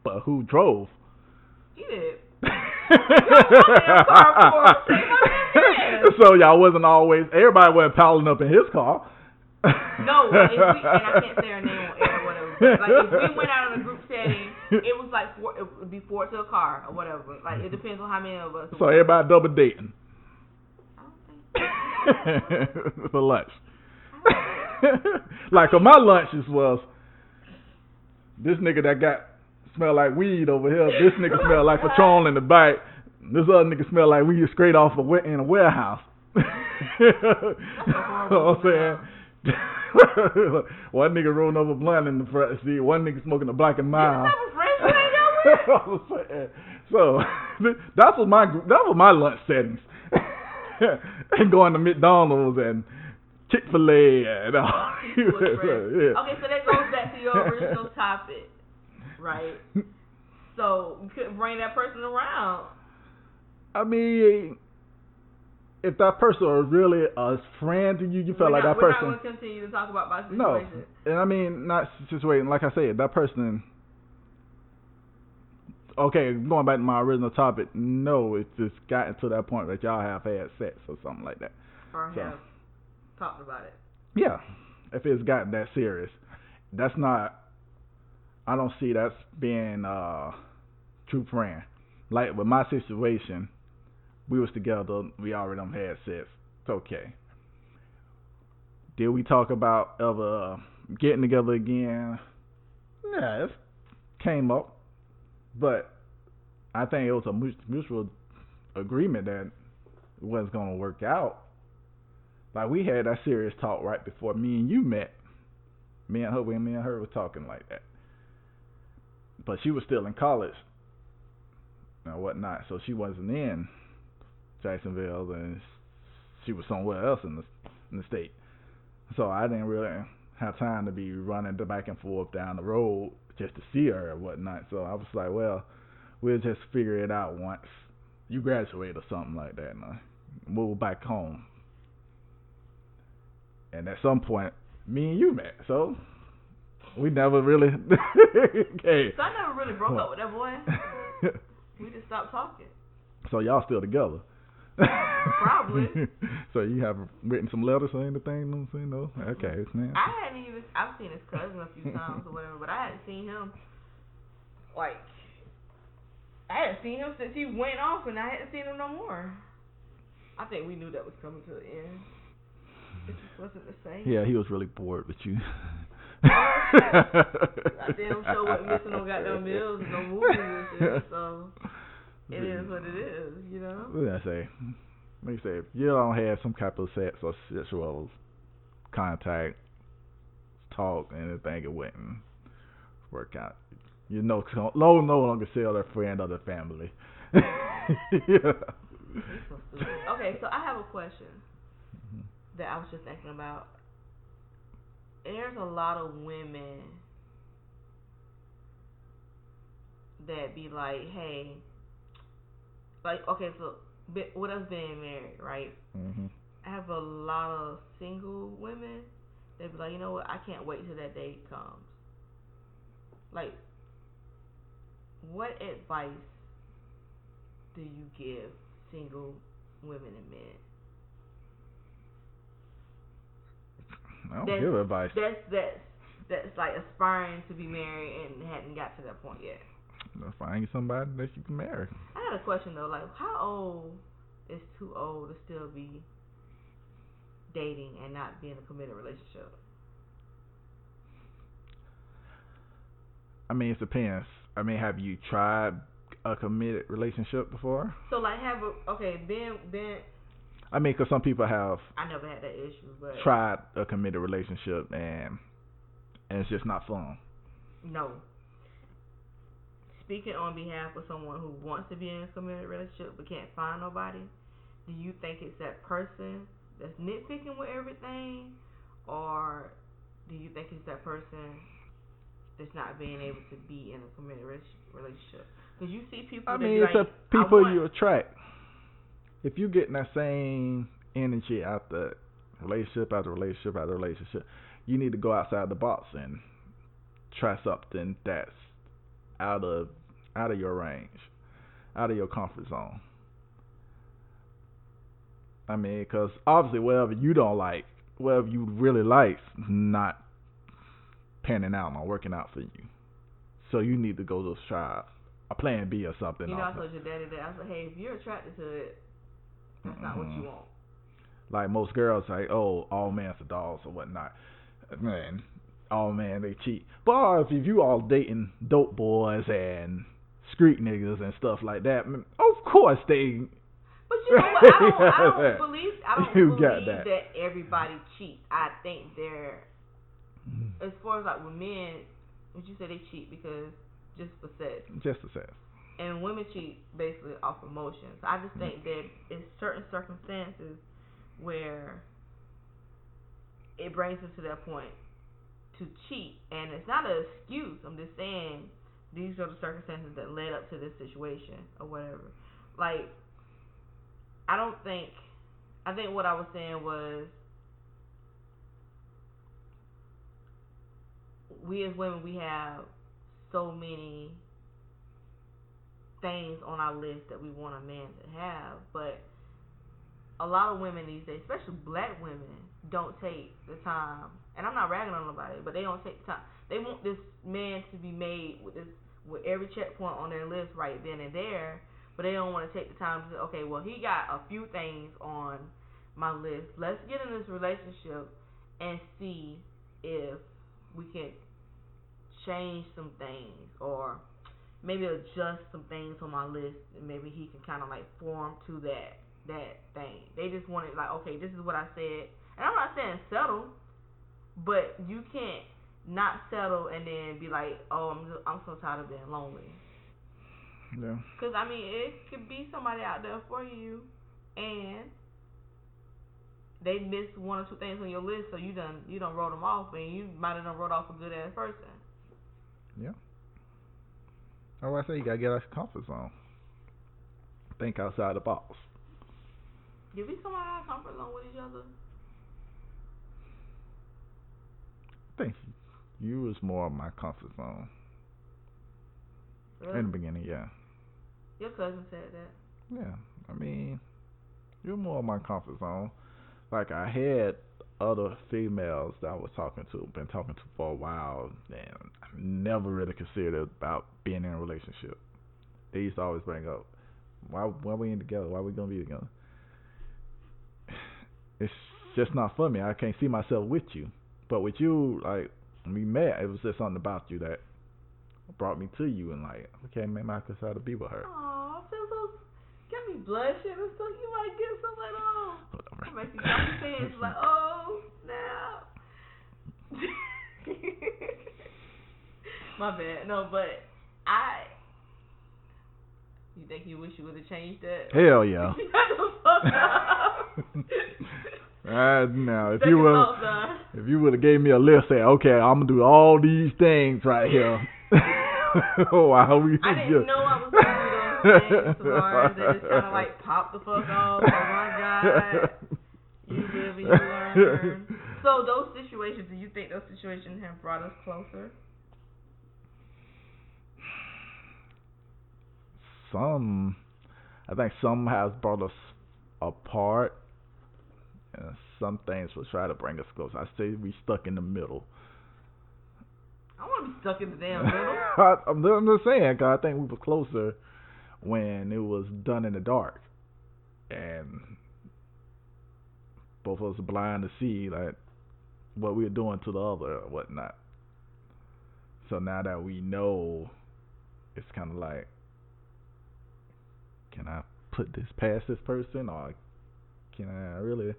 But who drove? he did. damn car for it. Say my damn ass. so y'all wasn't always everybody wasn't piling up in his car. No, if we, and I can't say her name on air or whatever. Like if we went out in a group setting, it was like four, it would be four to a car or whatever. Like it depends on how many of us. so everybody double dating I don't think. for lunch. like on my lunches was this nigga that got smell like weed over here. This nigga smell like Patron in the back. This other nigga smell like weed straight off a in a warehouse. you know what I'm saying? one nigga rolling over blunt in the front seat. One nigga smoking a black and You mild. have a friend you hang out with? I'm saying. so that's what my that was my lunch settings. and going to McDonald's and Chick Fil A and all. People with friends. yeah. Okay, so that goes back to your original topic, right? So you couldn't bring that person around. I mean, if that person was really a friend to you, you felt we're like not, that we're person. not going to continue to talk about my situation. No, and I mean not situation. Like I said, that person. Okay, going back to my original topic. No, it's just gotten to that point that y'all have had sex or something like that. Or So. have talked about it. Yeah, if it's gotten that serious, that's not. I don't see that's being uh true friend. Like with my situation, we was together. We already done had sex. It's okay. Did we talk about ever getting together again? Yeah, it came up, but I think it was a mutual agreement that it wasn't gonna work out. Like we had that serious talk right before me and you met. Me and her, me and her were talking like that. But she was still in college and whatnot, so she wasn't in Jacksonville, and she was somewhere else in the in the state. So I didn't really have time to be running back and forth down the road just to see her or whatnot. So I was like, well, we'll just figure it out once you graduate or something like that, and uh, move back home. And at some point, me and you met, so we never really. okay. So I never really broke up with that boy. We just stopped talking. so y'all still together? Probably. so you have written some letters or anything? No, say no. Okay, it's man. I hadn't even I've seen his cousin a few times or whatever, but I hadn't seen him like I hadn't seen him since he went off and I hadn't seen him no more. I think we knew that was coming to an end. It just wasn't the same. Yeah, he was really bored with you. Goddamn show wasn't missing no goddamn meals and no movies and shit, so it is what it is, you know? What did I say? Let me say, if you don't have some type of sex or sexual contact, talk, anything, it wouldn't work out. You know, no, no longer sell their friend or their family. yeah. He's so stupid. Okay, so I have a question Mm-hmm. that I was just thinking about. There's a lot of women that be like, hey, like, okay, so with us being married, right? hmm I have a lot of single women that be like, you know what, I can't wait till that day comes. Like, what advice do you give single women and men? I don't That's- give advice. That's that's that's like aspiring to be married and hadn't got to that point yet. Find somebody that you can marry. I had a question though, like how old is too old to still be dating and not be in a committed relationship? I mean, it depends. I mean, have you tried a committed relationship before? So like have a okay, Ben Ben I mean, 'cause some people have I never had that issue, but tried a committed relationship and and it's just not fun. no. Speaking on behalf of someone who wants to be in a committed relationship but can't find nobody, do you think it's that person that's nitpicking with everything, or do you think it's that person that's not being able to be in a committed relationship? Because you see people. I mean, it's like, the people you attract. If you getting that same energy out the relationship after relationship after relationship, you need to go outside the box and try something that's out of out of your range, out of your comfort zone. I mean, because obviously, whatever you don't like, whatever you really like, not panning out, not working out for you. So you need to go to try a plan B or something. You know, I told your daddy that. I said, hey, if you're attracted to it, that's not what you want. like most girls like, oh, all men are dogs or whatnot. Man, all man, they cheat. But if you all dating dope boys and street niggas and stuff like that, of course they. But you know what? I don't, I don't believe. I don't You believe got that. that. everybody cheats. I think they're as far as like with men, would you say they cheat because just for sex, Just a sex. and women cheat basically off emotions. I just think that in certain circumstances where it brings us to that point to cheat, and it's not an excuse. I'm just saying these are the circumstances that led up to this situation or whatever. Like, I don't think. I think what I was saying was we as women we have so many things on our list that we want a man to have, but a lot of women these days, especially black women, don't take the time. And I'm not ragging on nobody, but they don't take the time. They want this man to be made with this with every checkpoint on their list right then and there, but they don't want to take the time to say, okay, well he got a few things on my list. Let's get in this relationship and see if we can change some things or maybe adjust some things on my list and maybe he can kind of like form to that that thing. They just want it like, okay, this is what I said. And I'm not saying settle, but you can't not settle and then be like, oh, I'm just, I'm so tired of being lonely. Yeah. Because, I mean, it could be somebody out there for you, and they missed one or two things on your list, so you done you done wrote them off, and you might have done wrote off a good ass person. Yeah. That's why I say you gotta get out your comfort zone. Think outside the box. Did we come out of our comfort zone with each other? I think you was more of my comfort zone Really? in the beginning. Yeah. Your cousin said that. Yeah. I mean, you're more of my comfort zone. Like I had other females that I was talking to, been talking to for a while, and I never really considered about being in a relationship. They used to always bring up, why why we ain't together? Why are we gonna be together? It's just not for me. I can't see myself with you. But with you, like when we met, it was just something about you that brought me to you, and like, okay, maybe I could try to be with her. Aw, I feel so. Got me blushing and stuff. You might get some like, oh. It makes you got me saying like, oh, snap. My bad. No, but I. You think you wish you would have changed that? Hell yeah. Uh, now, if you would, if you would have gave me a list, say, okay, I'm gonna do all these things right here. wow, we I just- didn't know I was gonna do those things, Tavares. That just kind of like popped the fuck off. Oh my god. You live and you learn. So those situations, do you think those situations have brought us closer? some, I think some has brought us apart, and some things will try to bring us close. I say we stuck in the middle. I want to be stuck in the damn middle. I, I'm, I'm just saying, 'cause I think we were closer when it was done in the dark, and both of us blind to see like what we were doing to the other or whatnot. So now that we know, it's kind of like, can I put this past this person, or can I really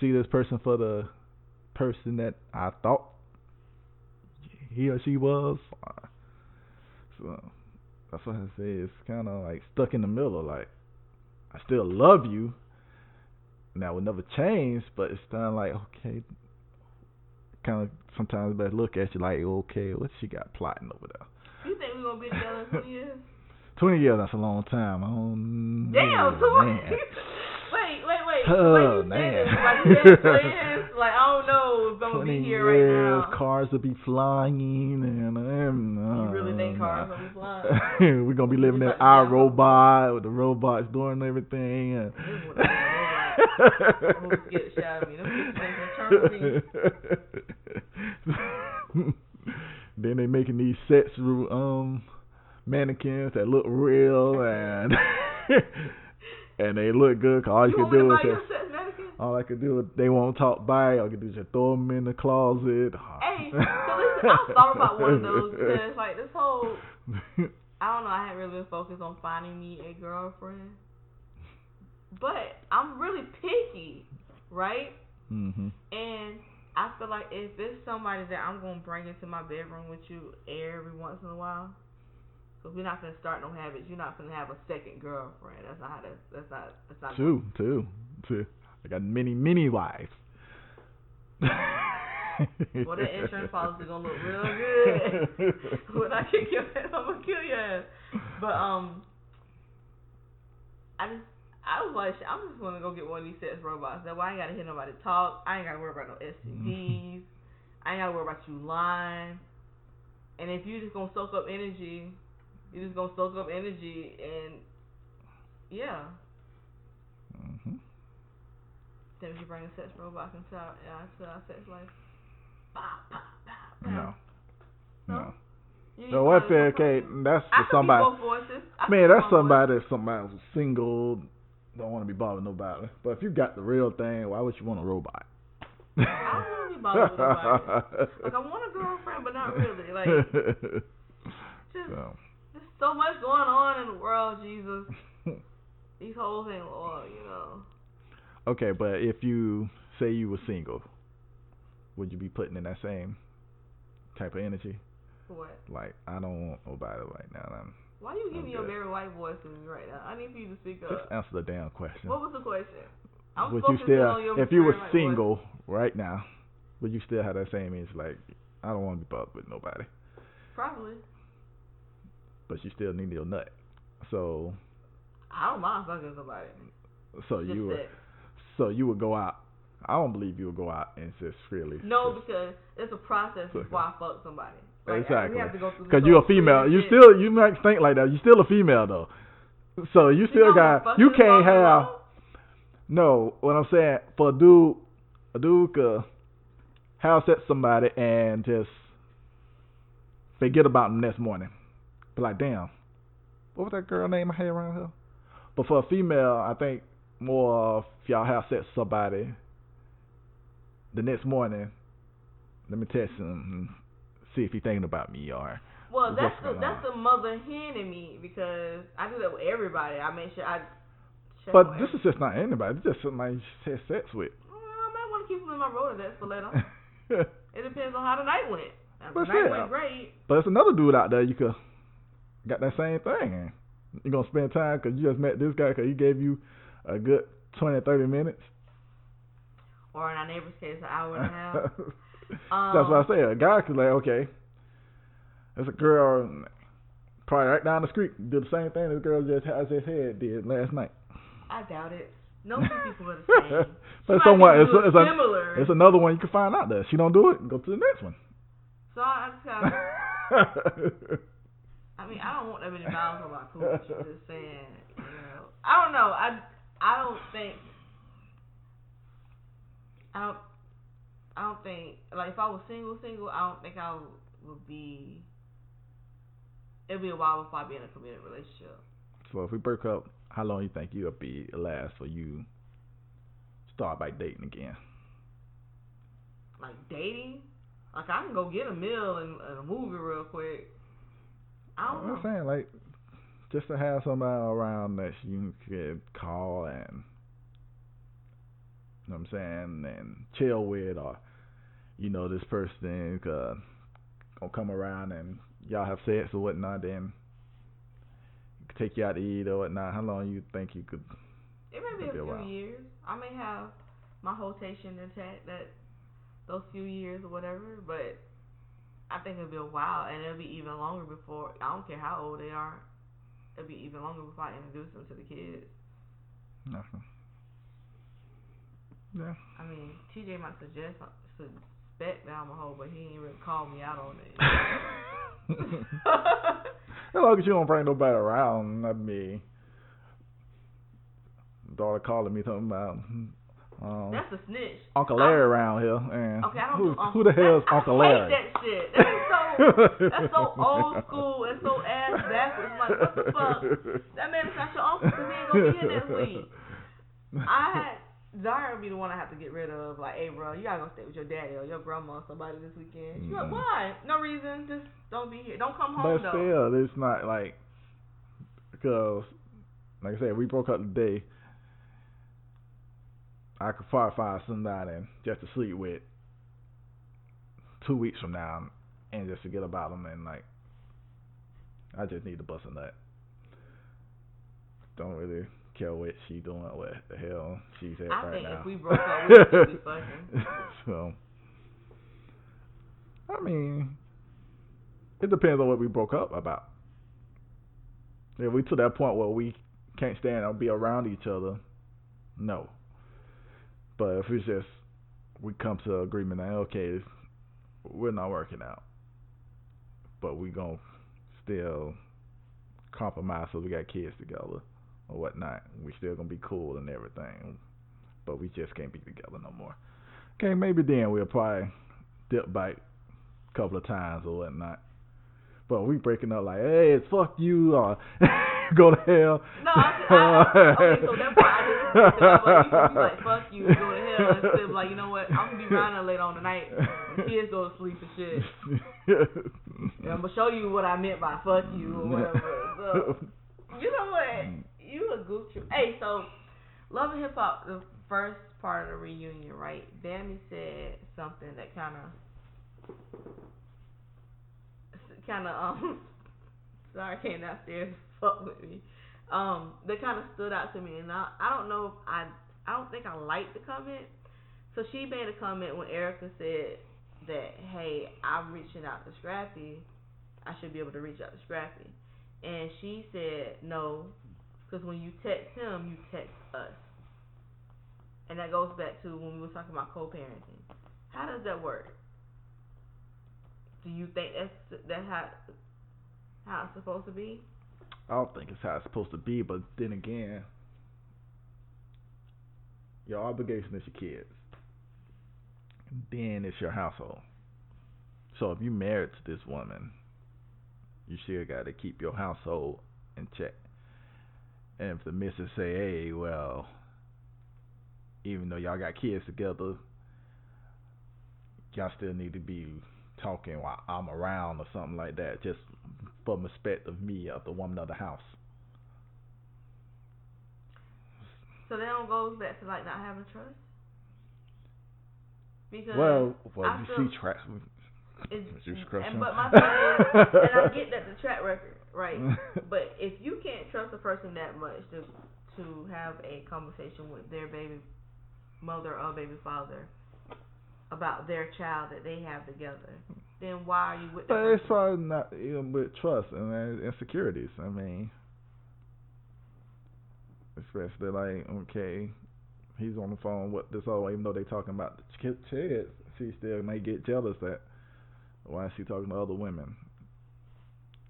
see this person for the person that I thought he or she was? So that's what I say. It's kind of like stuck in the middle. Like I still love you, and that will never change. But it's kind of like okay, kind of sometimes better look at you like okay, what she got plotting over there? You think we're gonna be together in 20 years? Twenty years, that's a long time. I don't Damn, know, 20. wait, wait, wait. Oh, man. like friends, like I don't know if I'm gonna be here years, right now. cars will be flying, and um, You really think uh, cars will be flying? We're gonna be living in Like, our robot with the robots doing everything. And This is what I'm I'm gonna get shot at me. Them bitches ain't gonna turn me. then they making these sets um mannequins that look real and and they look good. 'cause all you, You can do is just, you a sex mannequin? all I can do is they won't talk by. All I can do is just throw them in the closet. Hey, so listen, I thought about one of those because like this whole I don't know, I haven't really been focused on finding me a girlfriend. But I'm really picky, right? mhm. And I feel like if it's somebody that I'm gonna bring into my bedroom with you every once in a while, so we're not gonna start no habits. You're not gonna have a second girlfriend. That's not how that's that's not that's not Two, two, two. I got many, many wives. Well, that insurance policy gonna look real good. when I kick your ass, I'm gonna kill your ass. But um, I just I was like, I'm just gonna go get one of these sex robots. That way I ain't gotta hear nobody talk. I ain't gotta worry about no STDs. I ain't gotta worry about you lying. And if you just gonna soak up energy, you just gonna soak up energy, and yeah, hmm then we bring a sex robot into our, into our sex life. Bah, bah, bah, bah. No, No? no. You what? calling Okay, that's for somebody. Be both voices. I Man, that's somebody if somebody was single, don't want to be bothered nobody. But if you got the real thing, why would you want a robot? I don't want to be bothered nobody. Like I want a girlfriend, but not really. Like just so, so much going on in the world, Jesus. These holes ain't loyal, you know. okay, but if you say you were single, would you be putting in that same type of energy? What? Like, I don't want nobody right now. I'm, Why you giving your. Barry White voice to me right now? I need for you to speak up. just answer the damn question. What was the question? I'm would you still, if you were friend, like, what- single right now, would you still have that same age? Like, I don't want to be bothered with nobody, Probably. But you still need your nut. So, I don't mind fucking somebody. so Just you would, sex. so you would go out. I don't believe you would go out and just freely. No, just- because it's a process Okay. before I fuck somebody. Like, Exactly. We have to go through this Cause you're a female. You still you might think like that. You're still a female though. So you still know got you can't have no. What I'm saying for a dude, a dude could have sex somebody and just forget about them next morning. Be like, damn, what was that girl name I had around here? But for a female, I think more of if y'all have sex with somebody the next morning. Let me text him and see if he thinking about me or Well, that's the that's the mother hen in me because I do that with everybody. I make sure I. check But this is just not anybody. It's just somebody you have sex with. Well, I might want to keep them in my Rolodex for later. it depends on how the night went. If But the night yeah. went great. but it's another dude out there you could got that same thing. And you gonna spend time because you just met this guy because he gave you a good 20, 30 minutes. Or in our neighbor's case, an hour and a half. That's what I Um, say. A guy could like, okay, there's a girl probably right down the street did the same thing this girl just has his head did last night. I doubt it. No two people are the same. but She someone, it's, it's, it a, similar. it's another one you can find out that She don't do it, go to the next one. so I just gotta, I mean, I don't want that many miles on my cooch. Just saying, you know. I don't know. I I don't think. I don't. I don't think like if I was single, single, I don't think I would, be. It'd be a while before I be in a committed relationship. so if we break up, how long do you think you'll be last for you start by dating again? Like dating, like I can go get a meal and, and a movie real quick. I don't I'm saying like just to have somebody around that you could call and you know what I'm saying and chill with or you know this person uh, gonna come around and y'all have sex or whatnot then take you out to eat or whatnot. How long you think you could It may be a a few while. years. I may have my rotation intact that those few years or whatever, but I think it'll be a while and it'll be even longer before I don't care how old they are. It'll be even longer before I introduce them to the kids. nothing. Yeah. I mean, TJ might suggest suspect that I'm a hoe, but he ain't really called me out on it. as long as you don't bring nobody around, not me. Daughter calling me something about um, That's a snitch. Uncle I- Larry around here, and Okay, I don't who, do Uncle. who the hell is Uncle I Larry? hate that shit. That's so that's so old school and so ass backwards. Like what the fuck? That man is not your uncle because he ain't gonna be here next week. I had Zara would be the one I have to get rid of. Like, hey, bro, you gotta go stay with your daddy or your grandma or somebody this weekend. She's like, Mhm. why? No reason. Just don't be here. Don't come home But though. still, it's not like because, like I said, we broke up today. I could probably find somebody just to sleep with two weeks from now, and just forget about them, and like, I just need to bust a nut. Don't really care what she doing, what the hell she's at I right think now. if we broke up, we'd be fucking. so, I mean, it depends on what we broke up about. If we to that point where we can't stand or be around each other, no. But if it's just we come to an agreement that okay, we're not working out, but we gonna still compromise so we got kids together or whatnot. We still gonna be cool and everything, but we just can't be together no more. Okay, maybe then we'll probably dip back a couple of times or whatnot. But we breaking up like, hey, it's fuck you or go to hell. No, I, I, okay, so that part I didn't think about, but you could be like, fuck you, go to hell, instead of like, you know what, I'm gonna be around her later on tonight. The kids go to sleep and shit. And I'm gonna show you what I meant by fuck you or whatever. So, you know what? You a goof troop. Hey, so Love and Hip Hop, the first part of the reunion, right? Bambi said something that kind of, kind of um. Sorry, I came downstairs. Fuck with me. Um, that kind of stood out to me, and I I don't know if I I don't think I liked the comment. So she made a comment when Erica said that, hey, I'm reaching out to Scrappy. I should be able to reach out to Scrappy. And she said, no, because when you text him, you text us. And that goes back to when we were talking about co-parenting. How does that work? Do you think that's that's how how it's supposed to be? I don't think it's how it's supposed to be, but then again, your obligation is your kids. Then it's your household. So if you married to this woman, you still got to keep your household in check. And if the missus say, "Hey, well, even though y'all got kids together, y'all still need to be talking while I'm around or something like that, just from respect of me of the woman of the house." So that all goes back to like not having trust. Because Well, well, I you see, track. it's, you crush and but my thing is, and I get that the track record, right? But if you can't trust a person that much to to have a conversation with their baby mother or baby father about their child that they have together, then why are you with But it's probably not even with trust and uh, insecurities. I mean, especially like, okay, he's on the phone with this other, even though they talking about the ki- kids, she still may get jealous that why is she talking to other women?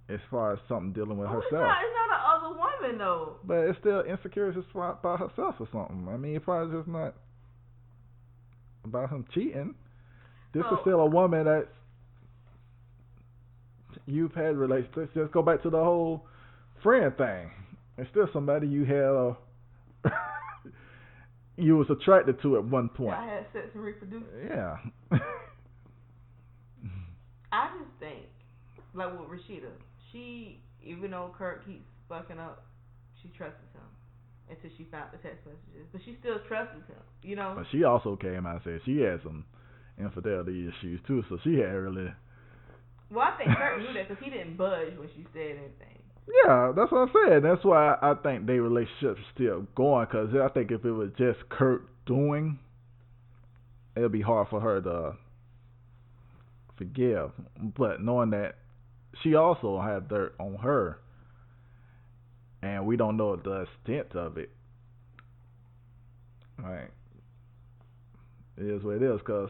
As far as something dealing with Oh, it's herself. not, it's not a other woman though. But it's still insecurities about herself or something. I mean, it's probably just not about him cheating. This is still a woman that you've had relationships. Let's just go back to the whole friend thing. It's still somebody you had. Uh, you was attracted to at one point. I had sex and reproduced. Yeah. I just think, like with Rasheeda, she even though Kirk keeps fucking up, she trusts him until she found the text messages, but she still trusts him. You know. but she also came out and said she had some infidelity issues too, so she had really. Well, I think Kirk knew that because he didn't budge when she said anything. Yeah, that's what I said. That's why I think their relationship's still going. Cause I think if it was just Kirk doing, it'd be hard for her to forgive. But knowing that she also had dirt on her, and we don't know the extent of it. Right. It is what it is. Cause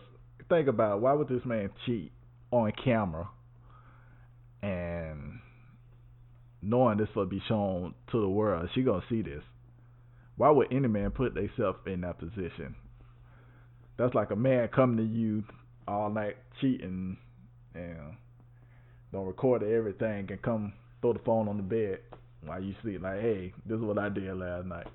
think about it, why would this man cheat on camera and knowing this will be shown to the world, she gonna see this. Why would any man put themselves in that position? That's like a man coming to you all night cheating and don't record everything and come throw the phone on the bed while you sleep. Like, hey, this is what I did last night.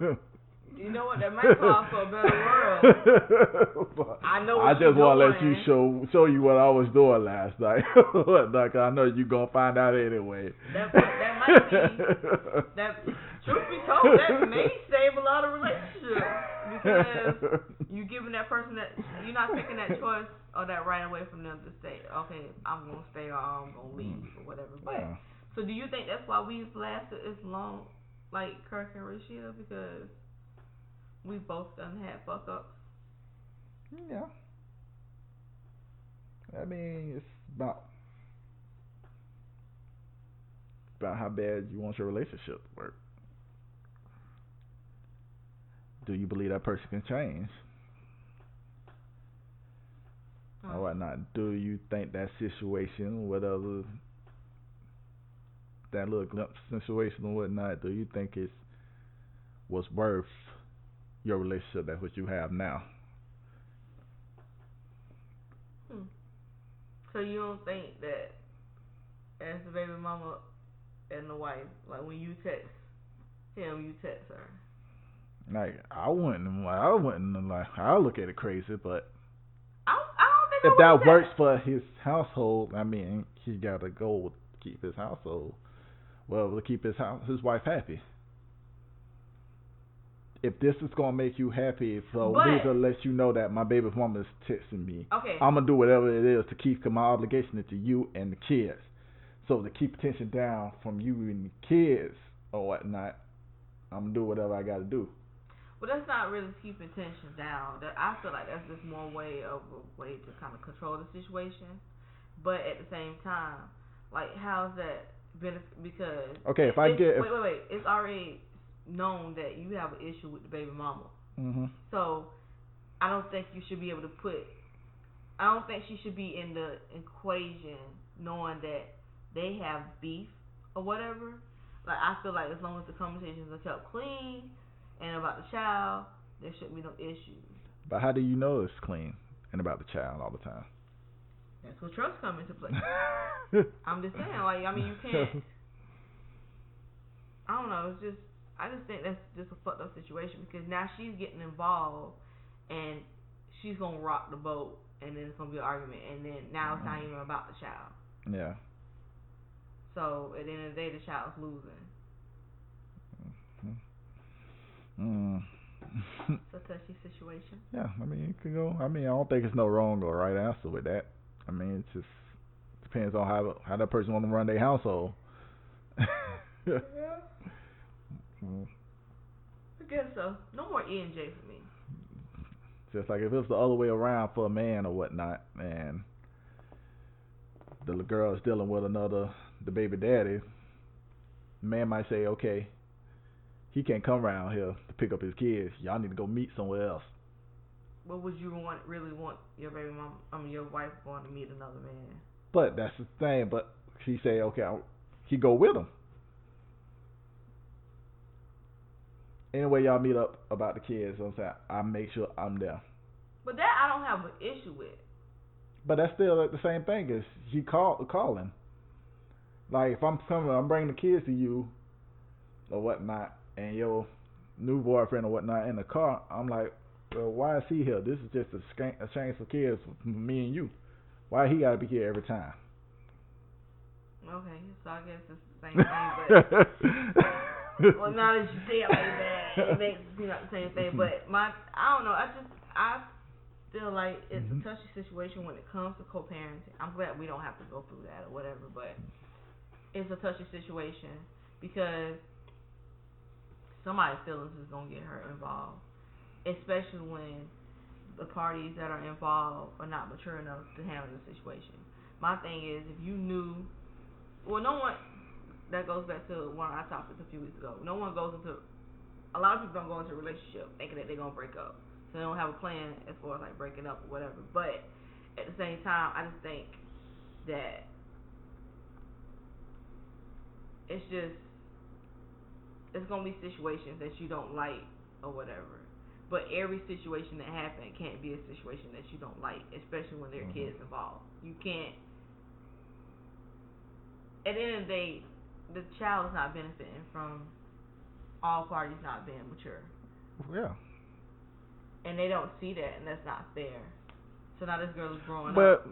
You know what? That might call for a better world. I know I just want to let you show show you what I was doing last night. like I know you're gonna find out anyway. That that might be that. Truth be told, that may save a lot of relationships because you're giving that person that you're not taking that choice or that right away from them to say, okay, I'm gonna stay or I'm gonna leave mm. or whatever. But Yeah. so, do you think that's why we've lasted as long, like Kirk and Rasheeda, because we both done had fuck ups? Yeah. I mean, it's about about how bad you want your relationship to work. Do you believe that person can change or whatnot? Do you think that situation, whatever that little glimpse situation or whatnot, do you think it's was worth your relationship that what you have now? Hmm. So you don't think that as the baby mama and the wife, like when you text him, you text her. Like I wouldn't, I wouldn't like. I look at it crazy, but I I don't think if I that works for his household, I mean, he got to go to keep his household. Well, to keep his house, his wife happy. If this is gonna make you happy, so But- these will let you know that my baby mama is texting me. Okay. I'm gonna do whatever it is to keep 'cause my obligation is to you and the kids. So to keep tension down from you and the kids or whatnot, I'm gonna do whatever I got to do. But that's not really keeping tension down. That I feel like that's just more way of a way to kind of control the situation. But at the same time, like how's that benefit? Because Okay, if I get wait, wait, wait. It's already known that you have an issue with the baby mama. hmm So I don't think you should be able to put. I don't think she should be in the equation knowing that they have beef or whatever. Like I feel like as long as the conversations are kept clean and about the child, there shouldn't be no issues. But how do you know it's clean and about the child all the time? That's where trust come into play. I'm just saying, like I mean, you can't. I don't know. It's just I just think that's just a fucked up situation because now she's getting involved and she's gonna rock the boat and then it's gonna be an argument and then now it's not even about the child. yeah. So at the end of the day, the child's losing. Mm. It's a touchy situation. yeah, I mean it could go. I mean I don't think it's no wrong or right answer with that. I mean it just depends on how how that person want to run their household. I guess so. No more E and J for me. Just like if it was the other way around for a man or whatnot, and the girl is dealing with another, the baby daddy, man might say, okay, he can't come around here to pick up his kids. Y'all need to go meet somewhere else. What would you want? Really want your baby mom? I mean, your wife going to meet another man? But that's the thing. But she say, okay, I'll, he go with him. Anyway, y'all meet up about the kids. I'm saying I make sure I'm there. But that I don't have an issue with. But that's still the same thing as he call calling. Like if I'm coming, I'm bringing the kids to you, or whatnot, and your new boyfriend or whatnot in the car. I'm like, well, why is he here? This is just a, scan- a change for kids for me and you. Why he got to be here every time? Okay, so I guess it's the same thing, but well, now that you say it like that, it makes it seem the same thing. But my, I don't know. I just, I feel like it's Mhm. a touchy situation when it comes to co-parenting. I'm glad we don't have to go through that or whatever, but it's a touchy situation because somebody's feelings is gonna get hurt involved, especially when the parties that are involved are not mature enough to handle the situation. My thing is, if you knew, well, no one. That goes back to one of our topics a few weeks ago. No one goes into. A lot of people don't go into a relationship thinking that they're gonna break up, so they don't have a plan as far as like breaking up or whatever. But at the same time, I just think that it's just it's gonna be situations that you don't like or whatever. But every situation that happens can't be a situation that you don't like, especially when there are Mhm. kids involved. You can't. At the end of the day, the child is not benefiting from all parties not being mature, yeah. and they don't see that, and that's not fair. So now this girl is growing But up.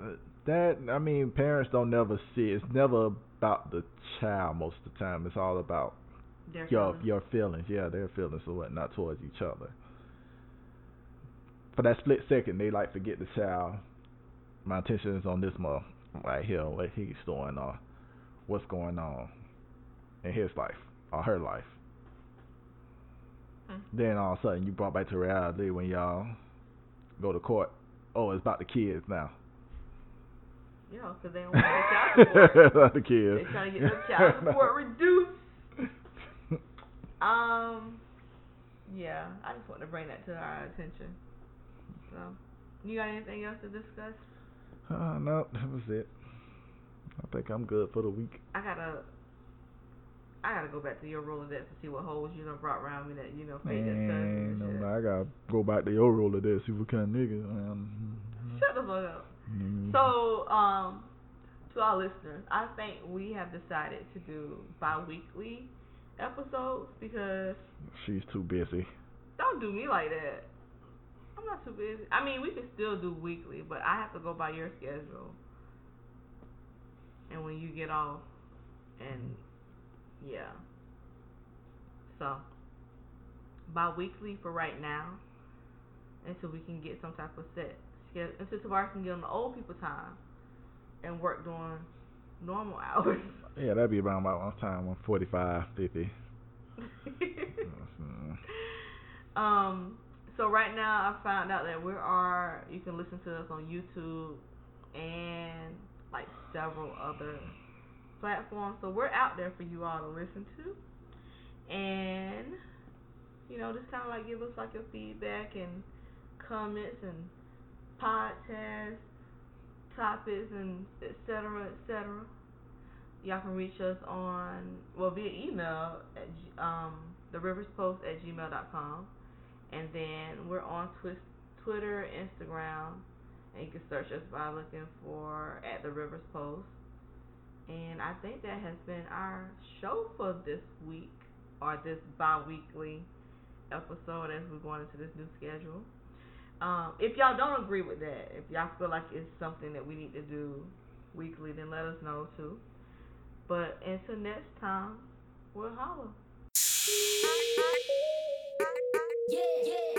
uh, that I mean, parents don't never see. It's never about the child most of the time. It's all about Their your feelings. your feelings. Yeah, their feelings or whatnot towards each other. For that split second, they like forget the child. My attention is on this mother right here, what he's doing or what's going on in his life or her life. Hmm. Then all of a sudden, you brought back to reality when y'all go to court. Oh, it's about the kids now. Yeah, because they don't want get child support. about the kids. They're trying to get their child support reduced. Um, yeah, I just want to bring that to our attention. So, you got anything else to discuss? Uh, no, that was it. I think I'm good for the week. I gotta, I gotta go back to your roller Rolodex to see what holes you done brought around me that you know fake that Man, cousins and shit. I gotta go back to your roller there, see what kind of nigga am. Shut the fuck up. Mhm. So, um, to our listeners, I think we have decided to do bi-weekly episodes because she's too busy. don't do me like that. I'm not too busy. I mean, we can still do weekly, but I have to go by your schedule. And when you get off, and yeah. So, bi-weekly for right now, until we can get some type of set until Tavares can get on the old people time and work during normal hours. Yeah, that'd be around about one time, one forty-five, fifty. um. So right now, I found out that we are. You can listen to us on YouTube and like several other platforms. So we're out there for you all to listen to, and you know, just kind of like give us like your feedback and comments and podcasts, topics and etc. etc. Y'all can reach us on well via email at um post at gmail.com and then we're on Twi- Twitter, Instagram, and you can search us by looking for at the Rivers Post. And I think that has been our show for this week or this bi weekly episode as we're going into this new schedule. Um, if y'all don't agree with that, if y'all feel like it's something that we need to do weekly, then let us know too. But until next time, we'll holla. Yeah, yeah.